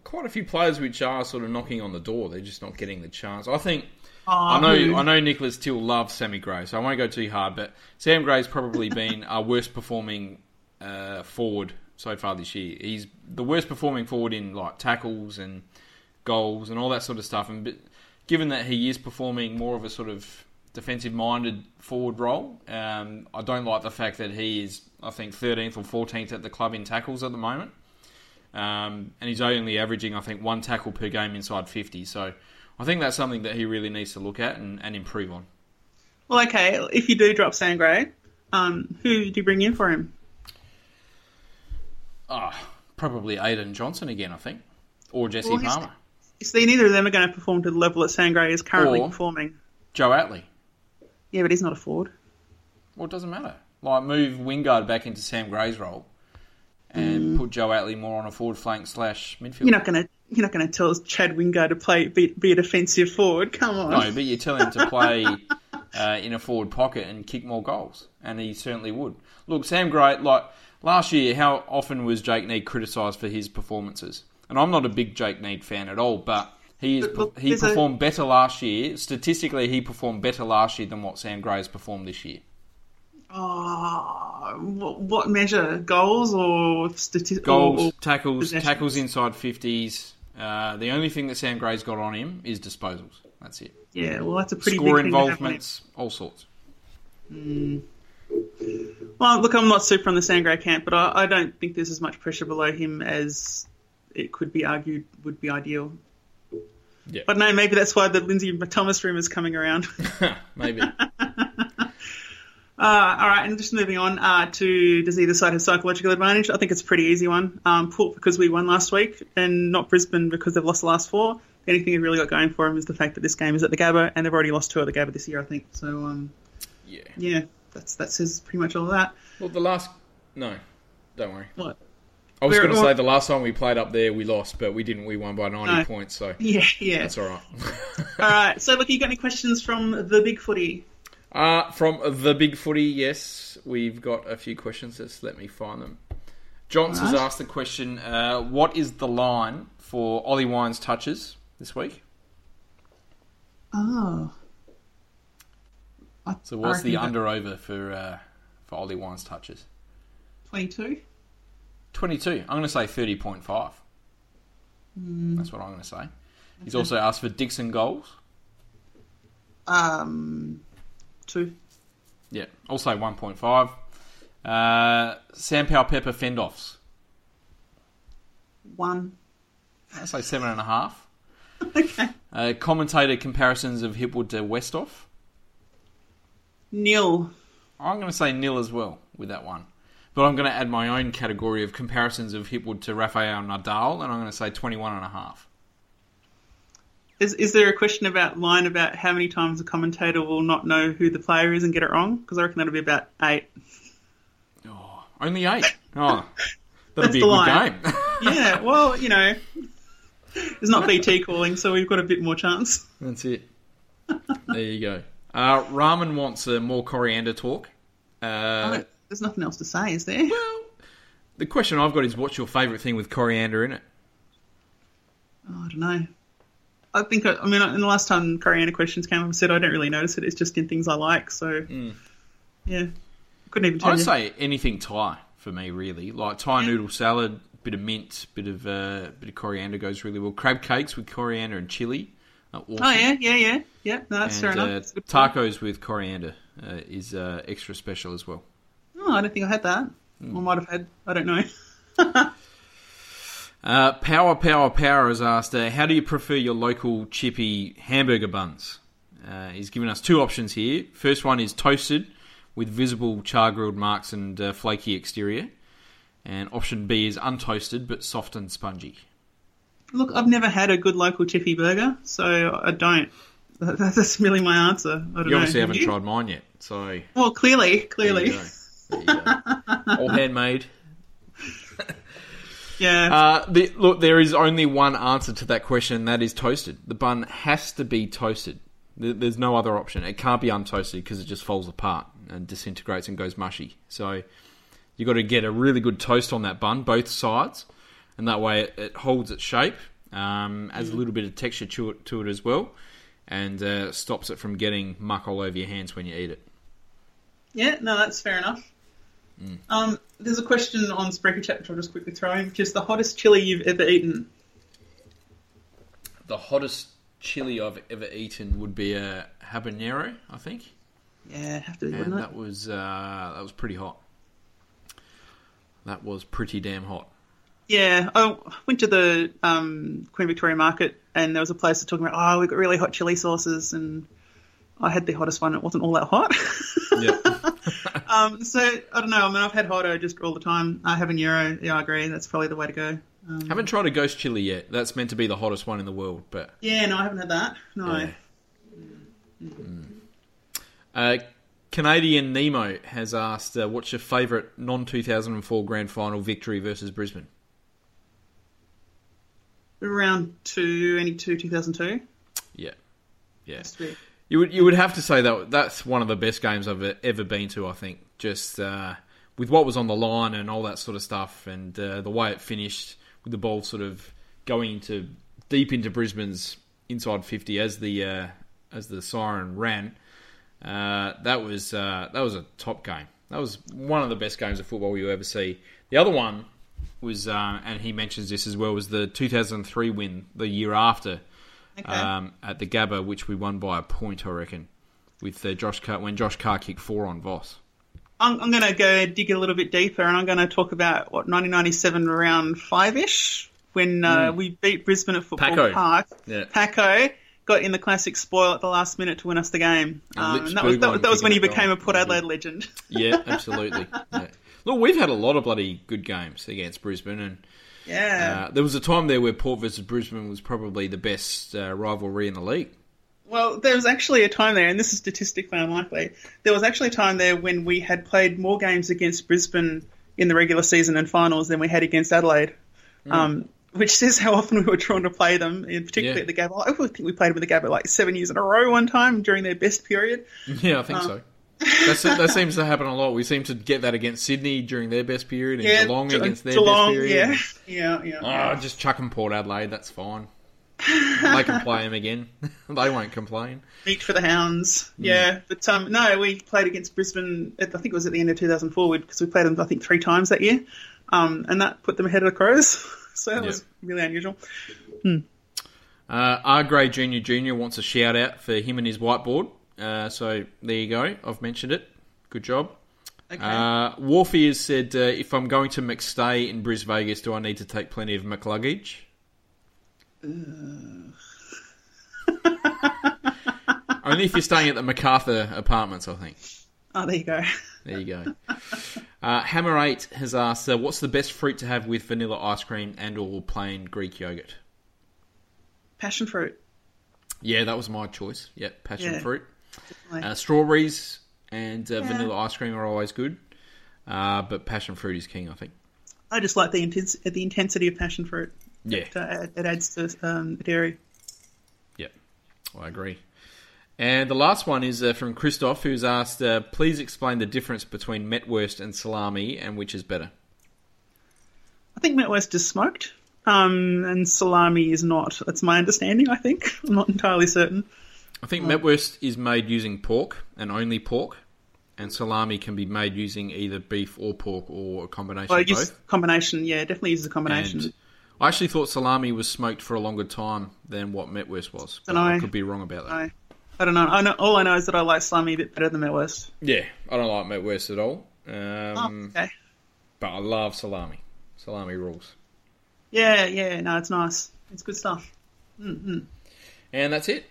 quite a few players which are sort of knocking on the door. They're just not getting the chance. I think. I know who? I know Nicholas Till loves Sammy Gray, so I won't go too hard. But Sam Gray's probably (laughs) been our worst performing uh, forward so far this year. He's the worst performing forward in like tackles and goals and all that sort of stuff. And but given that he is performing more of a sort of defensive minded forward role, um, I don't like the fact that he is I think 13th or 14th at the club in tackles at the moment. Um, and he's only averaging, I think, one tackle per game inside 50. So I think that's something that he really needs to look at and, and improve on. Well, okay. If you do drop Sam Gray, um, who do you bring in for him? Ah, probably Aidyn Johnson again, I think. Or Jesse Well, Palmer. See, neither of them are going to perform to the level that Sam Gray is currently Or- performing. Joe Atley. Yeah, but he's not a forward. Well, it doesn't matter. Like, move Wingard back into Sam Gray's role and put Joe Atley more on a forward flank slash midfield. You're not going to you're not going to tell Chad Wingard to play be, be a defensive forward. Come on. No, but you tell him to play (laughs) uh, in a forward pocket and kick more goals, and he certainly would. Look, Sam Gray, like last year, how often was Jake Neade criticised for his performances? And I'm not a big Jake Neade fan at all, but he is But look, he there's a- performed better last year. Statistically, he performed better last year than what Sam Gray has performed this year. Oh, what, measure? Goals or statistics? Goals, tackles, possessions. tackles inside 50s. Uh, the only thing that Sam Gray's got on him is disposals. That's it. yeah, well, that's a pretty Score big thing to have involvements, all sorts. Well, look, I'm not super on the Sam Gray camp, but I, I don't think there's as much pressure below him as it could be argued would be ideal. Yeah. But no, maybe that's why the Lindsay Thomas room is coming around. (laughs) Maybe. (laughs) Uh, all right, and just moving on uh, to does either side have psychological advantage? I think it's a pretty easy one. Um, Port because we won last week, and not Brisbane because they've lost the last four. The only thing they've really got going for them is the fact that this game is at the Gabba, and they've already lost two at the Gabba this year, I think. So, um, yeah. yeah, that's that says pretty much all of that. Well, the last. No, don't worry. What? I was going to say the last time we played up there, we lost, but we didn't. We won by 90 No. points, so (laughs) Yeah, yeah. that's all right. All right. (laughs) So, look, you got any questions from the big footy? Uh, from the big footy, yes, we've got a few questions. Just let me find them. Johns has asked the question: uh, What is the line for Ollie Wines touches this week? Oh. I, So what's the under over for uh, for Ollie Wines touches? 22? Twenty two. I'm going to say thirty point five. Hmm. That's what I'm going to say. He's also asked for Dixon goals. Um, two. Yeah, I'll say one point five. Uh, Sam Powell Pepper fend offs. One. I'll say seven and a half. (laughs) Okay. Uh, commentator comparisons of Hipwood to Westhoff. Nil. I'm going to say nil as well with that one. But I'm going to add my own category of comparisons of Hipwood to Rafael Nadal, and I'm going to say 21 and a half. Is is there a question about line about how many times a commentator will not know who the player is and get it wrong? Because I reckon that'll be about eight. Oh, only eight. (laughs) Oh, that'll be a good line. game. Yeah. (laughs) Well, you know, it's not BT calling, so we've got a bit more chance. That's it. There you go. Uh, Ramen wants uh, more coriander talk. Uh, There's nothing else to say, is there? well, the question I've got is what's your favourite thing with coriander in it? Oh, I don't know. I think, I, mean, in the last time coriander questions came up, I said I don't really notice it. It's just in things I like. So, yeah. Couldn't even tell I'd you. say anything Thai for me, really. Like Thai noodle salad, bit of mint, bit of uh, bit of coriander goes really well. Crab cakes with coriander and chili. awesome. Oh, yeah, yeah, yeah. Yeah, no, that's fair and enough. uh, That's tacos with coriander uh, is uh, extra special as well. Oh, I don't think I had that. Hmm. I might have had. I don't know. (laughs) Uh, power, power, power has asked, uh, how do you prefer your local chippy hamburger buns? Uh, he's given us two options here. First one is toasted with visible char grilled marks and uh, flaky exterior. And option B is untoasted but soft and spongy. Look, I've never had a good local chippy burger, so I don't. That- (laughs) That's really my answer. I don't You obviously Have haven't you? tried mine yet, so Well, clearly, clearly. go. There you go. (laughs) All handmade. (laughs) Yeah. Uh, the, look, there is only one answer to that question, and that is toasted. The bun has to be toasted. There's no other option. It can't be untoasted because it just falls apart and disintegrates and goes mushy. So you've got to get a really good toast on that bun, both sides, and that way it, it holds its shape, um, adds a little bit of texture to it, to it as well, and uh, stops it from getting muck all over your hands when you eat it. Yeah, no, that's fair enough. Mm. Um, there's a question on Spreaker Chat, which I'll just quickly throw in, which is the hottest chili you've ever eaten. The hottest chili I've ever eaten would be a habanero, I think. Yeah, have to be, and that was uh, that was pretty hot. That was pretty damn hot. Yeah, I went to the um, Queen Victoria Market, and there was a place that talking about, oh, we've got really hot chili sauces, and I had the hottest one. It wasn't all that hot. Yeah, (laughs) um, so I don't know. I mean, I've had hotto just all the time. I have a euro. Yeah, I agree. That's probably the way to go. Um, haven't tried a ghost chili yet. That's meant to be the hottest one in the world, but yeah, no, I haven't had that. No. Yeah. uh, Canadian Nemo has asked, uh, "What's your favourite non two thousand and four grand final victory versus Brisbane?" Round two, any two, 2002. Yeah, yeah. You would you would have to say that that's one of the best games I've ever been to. I think just uh, with what was on the line and all that sort of stuff, and uh, the way it finished with the ball sort of going into deep into Brisbane's inside fifty as the uh, as the siren ran. Uh, that was uh, that was a top game. That was one of the best games of football you ever see. The other one was, uh, and he mentions this as well, was the 2003 win the year after Okay. um, at the Gabba, which we won by a point, I reckon, with uh, Josh Carr, when Josh Carr kicked four on Voss. I'm, I'm going to go dig a little bit deeper, and I'm going to talk about what 1997 around five ish when uh, we beat Brisbane at Football Paco. Park. Yeah. Paco got in the classic spoil at the last minute to win us the game, um, and that was that, that was when he became a. Port Adelaide legend. Yeah, absolutely. (laughs) yeah. Look, we've had a lot of bloody good games against Brisbane, and Yeah. uh, there was a time there where Port versus Brisbane was probably the best uh, rivalry in the league. Well, there was actually a time there, and this is statistically unlikely. There was actually a time there when we had played more games against Brisbane in the regular season and finals than we had against Adelaide, um, which says how often we were drawn to play them, and particularly Yeah. at the Gabba. I think we played them at the Gabba like seven years in a row one time during their best period. (laughs) Yeah, I think so. That's, that seems to happen a lot. We seem to get that against Sydney during their best period, and Yeah, Geelong Ge- against their Geelong, best period. yeah, yeah, yeah. Oh, just chuck 'em Port Adelaide. That's fine. they can play them again. (laughs) they won't complain. Meat for the hounds. Yeah, but um, no, we played against Brisbane. At, I think it was at the end of 2004 because we played them I think three times that year, um, and that put them ahead of the Crows. (laughs) so that Yeah. was really unusual. Uh, R. Gray Junior Junior wants a shout out for him and his whiteboard. Uh, so there you go. I've mentioned it. Good job. Okay. Uh, Warfy has said, uh, if I'm going to McStay in Bris Vegas, do I need to take plenty of McLuggage? Only if you're staying at the MacArthur apartments, I think. oh, there you go. There you go. Uh, Hammer Eight has asked, uh, "What's the best fruit to have with vanilla ice cream and/or plain Greek yogurt?" Passion fruit. Yeah, that was my choice. Yep, passion Yeah. fruit. Uh, strawberries and uh, vanilla ice cream are always good, uh, but passion fruit is king, I think. I just like the intens- the intensity of passion fruit. Yeah, It, uh, it adds to um, the dairy. yeah, I agree. And the last one is uh, from Christoph, who's asked, uh, "Please explain the difference between Metwurst and salami, and which is better." I think Metwurst is smoked, um, and salami is not. That's my understanding. I think (laughs) I'm not entirely certain. I think mm. Metwurst is made using pork and only pork, and salami can be made using either beef or pork or a combination Well, I of both. combination. Yeah, definitely uses a combination. And I actually thought salami was smoked for a longer time than what Metwurst was. But Dunno. I could be wrong about that. I, I don't know. I know. All I know is that I like salami a bit better than Metwurst. Yeah, I don't like Metwurst at all. Um, oh, Um, okay. But I love salami. Salami rules. Yeah, yeah. No, it's nice. It's good stuff. Mm, mm. And that's it.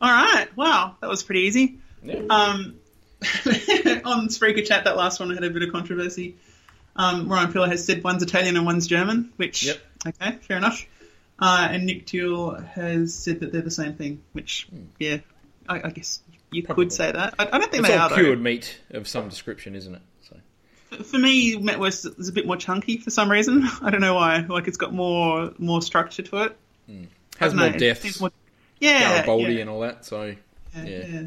All right. Wow, that was pretty easy. Yeah. Um, (laughs) on Spreaker chat, that last one had a bit of controversy. Um, Ryan Pillar has said one's Italian and one's German, which Yep. okay, fair enough. Uh, and Nick Tuel has said that they're the same thing, which yeah, I, I guess you Probably. could say that. I, I don't think it's they all are cured though. meat of some description, isn't it? So For me, Metwurst is a bit more chunky for some reason. (laughs) I don't know why. Like it's got more more structure to it. has more know, depth, more- yeah, Garibaldi yeah. and all that. So Yeah. Yeah. Yeah.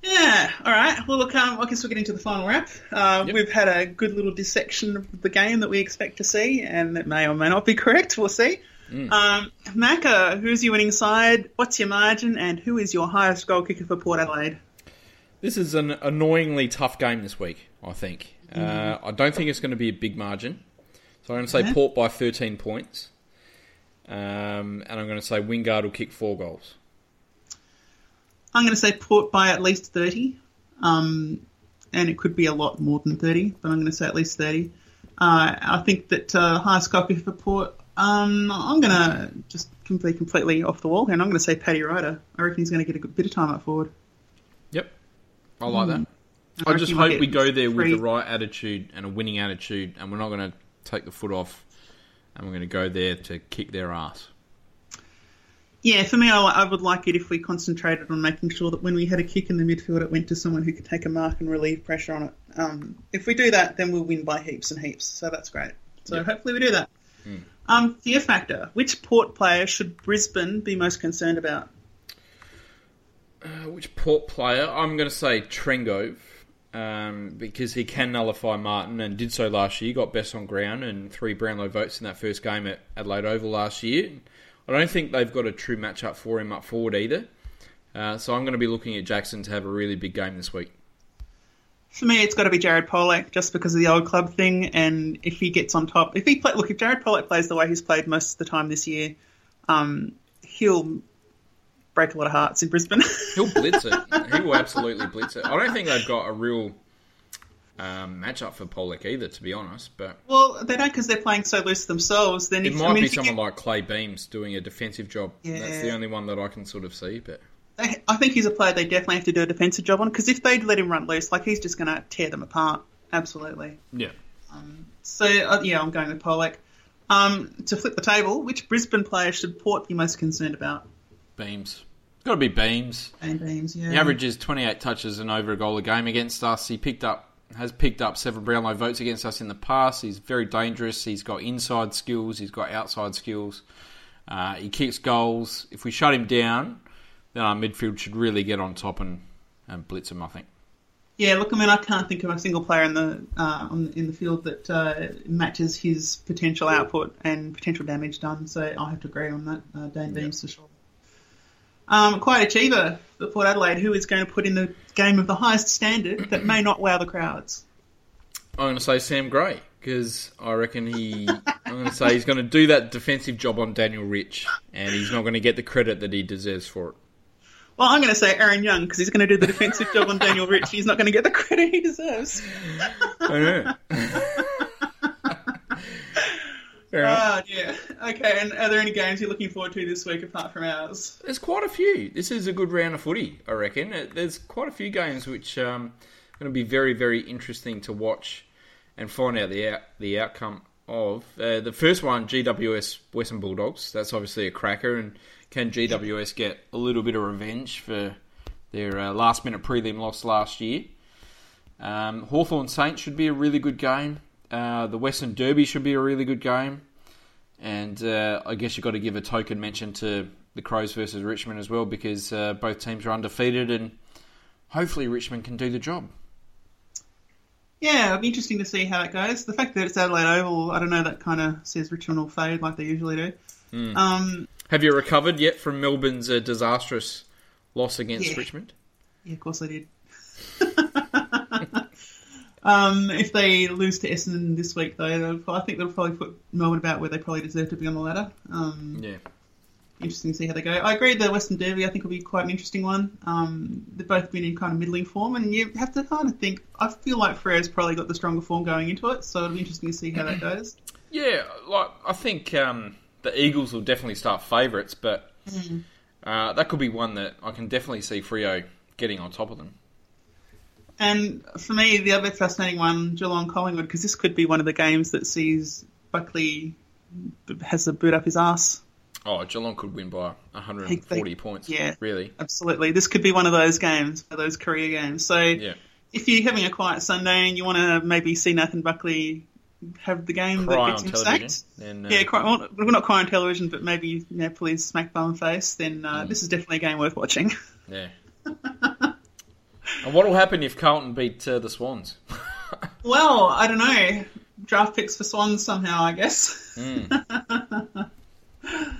Yeah, all right. Well, look, um, I guess we're getting to the final wrap. Uh, Yep. We've had a good little dissection of the game that we expect to see, and it may or may not be (laughs) correct. We'll see. Mm. Um, Macca, who's your winning side? What's your margin? And who is your highest goal kicker for Port Adelaide? this is an annoyingly tough game this week. I think. Mm-hmm. Uh, I don't think it's going to be a big margin. So I'm going to say Okay. Port by 13 points. Um, and I'm going to say Wingard will kick four goals. I'm going to say Port by at least 30. Um, and it could be a lot more than 30, but I'm going to say at least 30. Uh, I think that uh, highest goal kicker for Port, um, I'm going to just be completely off the wall here, and I'm going to say Paddy Ryder. I reckon he's going to get a good bit of time up forward. Yep. I like that. I I just hope we go there with the right attitude and a winning attitude, and we're not going to take the foot off, and we're going to go there to kick their ass. Yeah, for me, I, I would like it if we concentrated on making sure that when we had a kick in the midfield, it went to someone who could take a mark and relieve pressure on it. Um, if we do that, then we'll win by heaps and heaps. So that's great. So Yeah. hopefully we do that. Um, fear factor. Which port player should Brisbane be most concerned about? Uh, which Port player? I'm going to say Trengove, um, because he can nullify Martin and did so last year. Got best on ground and three Brownlow votes in that first game at Adelaide Oval last year. I don't think they've got a true matchup for him up forward either. Uh, so I'm going to be looking at Jackson to have a really big game this week. For me, it's got to be Jared Polec just because of the old club thing. And if he gets on top, if he play, look, if Jared Polec plays the way he's played most of the time this year, um, he'll break a lot of hearts in Brisbane. He'll (laughs) blitz it. He will absolutely blitz it. I don't think they've got a real um, matchup for Polec either, to be honest. But well, they don't because they're playing so loose themselves. Then it if, might I mean, be if you someone get- like Claye Beams doing a defensive job. That's the only one that I can sort of see. But they, I think he's a player they definitely have to do a defensive job on because if they let him run loose, like he's just going to tear them apart. Absolutely. yeah, So uh, yeah, I'm going with Polec. Um, to flip the table, which Brisbane player should Port be most concerned about? Beams. Got to be Beams. And Beams, yeah. He averages 28 touches and over a goal a game against us. He picked up has picked up several Brownlow votes against us in the past. He's very dangerous. He's got inside skills. He's got outside skills. Uh, he kicks goals. If we shut him down, then our midfield should really get on top and, and blitz him. I think. Yeah, look, I mean, I can't think of a single player in the uh, on, in the field that uh, matches his potential output and potential damage done. So I have to agree on that. Uh, Dane Beams for sure. Um, quiet achiever for Port Adelaide, who is going to put in the game of the highest standard that may not wow the crowds. I'm going to say Sam Gray because I reckon he. I'm going to say he's going to do that defensive job on Daniel Rich, and he's not going to get the credit that he deserves for it. Well, I'm going to say Aaron Young because he's going to do the defensive job on Daniel Rich. He's not going to get the credit he deserves. (laughs) I know. (laughs) Enough. Oh, yeah. Okay, and are there any games you're looking forward to this week apart from ours? There's quite a few. This is a good round of footy, I reckon. Uh, There's quite a few games which um, are going to be very, very interesting to watch and find out the out, the outcome of. Uh, the first one, GWS Western Bulldogs. That's obviously a cracker. And can GWS get a little bit of revenge for their uh, last minute prelim loss last year? Um, Hawthorn Saints should be a really good game. Uh, the Western Derby should be a really good game. And uh, I guess you've got to give a token mention to the Crows versus Richmond as well because uh, both teams are undefeated and hopefully Richmond can do the job. Yeah, it'll be interesting to see how it goes. The fact that it's Adelaide Oval, I don't know, that kind of says Richmond will fade like they usually do. Um, Have you recovered yet from Melbourne's uh, disastrous loss against Yeah. Richmond? yeah, of course I did. (laughs) um, if they lose to Essendon this week, though, I think they'll probably put Melbourne about where they probably deserve to be on the ladder. Um, Yeah. interesting to see how they go. I agree. The Western Derby, I think, will be quite an interesting one. Um, they've both been in kind of middling form, and you have to kind of think. I feel like Freo's probably got the stronger form going into it, so it'll be interesting to see how that goes. (clears throat) Yeah, like I think um, the Eagles will definitely start favourites, but uh, that could be one that I can definitely see Freo getting on top of them. And for me, the other fascinating one, Geelong Collingwood, because this could be one of the games that sees Buckley has the boot up his ass. Oh, Geelong could win by 140 points. yeah. really. Absolutely, this could be one of those games, those career games. So Yeah, if you're having a quiet Sunday and you want to maybe see Nathan Buckley have the game cry that gets him sacked, Then, uh, yeah, cry, well, well, not cry on television, but maybe you know, smack bum face, then uh, Mm. this is definitely a game worth watching. (laughs) Yeah. (laughs) and what will happen if Carlton beat uh, the Swans? (laughs) well, I don't know. Draft picks for Swans somehow, I guess. Mm. (laughs)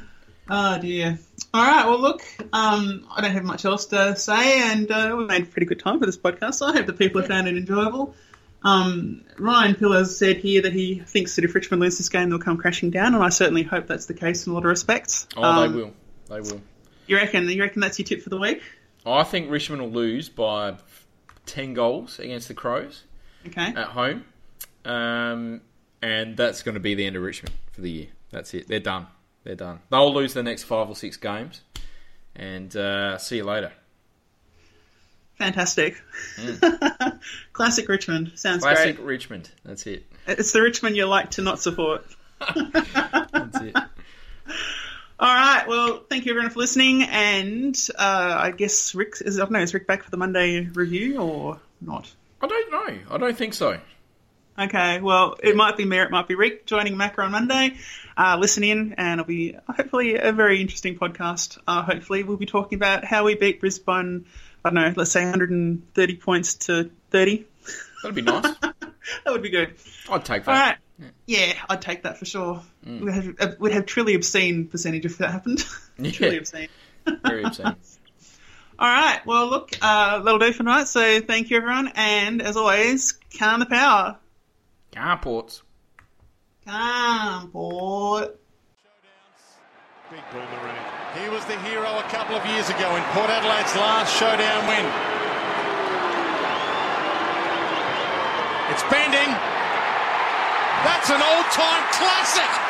oh dear. All right. Well, look, um, I don't have much else to say, and uh, we made a pretty good time for this podcast. So I hope that people have found it enjoyable. Um, Ryan Pillars said here that he thinks that if Richmond lose this game, they'll come crashing down, and I certainly hope that's the case in a lot of respects. Oh, Um, they will. They will. You reckon? You reckon that's your tip for the week? I think Richmond will lose by 10 goals against the Crows Okay. at home. Um, and that's going to be the end of Richmond for the year. That's it. They're done. They're done. They'll lose the next five or six games. And uh, see you later. Fantastic. (laughs) Classic Richmond. Sounds Mm. Classic great. Richmond. That's it. It's the Richmond you like to not support. (laughs) That's it. (laughs) All right. Well, thank you everyone for listening, and uh, I guess Rick is I don't know is Rick back for the Monday review or not? I don't know. I don't think so. Okay. Well, it might be Merritt, might be Rick joining Macca on Monday. Uh, listen in, and it'll be hopefully a very interesting podcast. Uh, hopefully, we'll be talking about how we beat Brisbane. I don't know. Let's say 130 points to 30. That'd be nice. (laughs) That would be good. I'd take that. right. Yeah, I'd take that for sure. We'd, have, uh, we'd have truly obscene percentage if that happened. (laughs) truly obscene. (laughs) Very obscene. (laughs) All right. Well, look, uh, that'll do for tonight. So thank you, everyone. And as always, calm the power. Carports. Calm, port. Big boomerang. He was the hero a couple of years ago in Port Adelaide's last showdown win. It's bending. That's an old-time classic.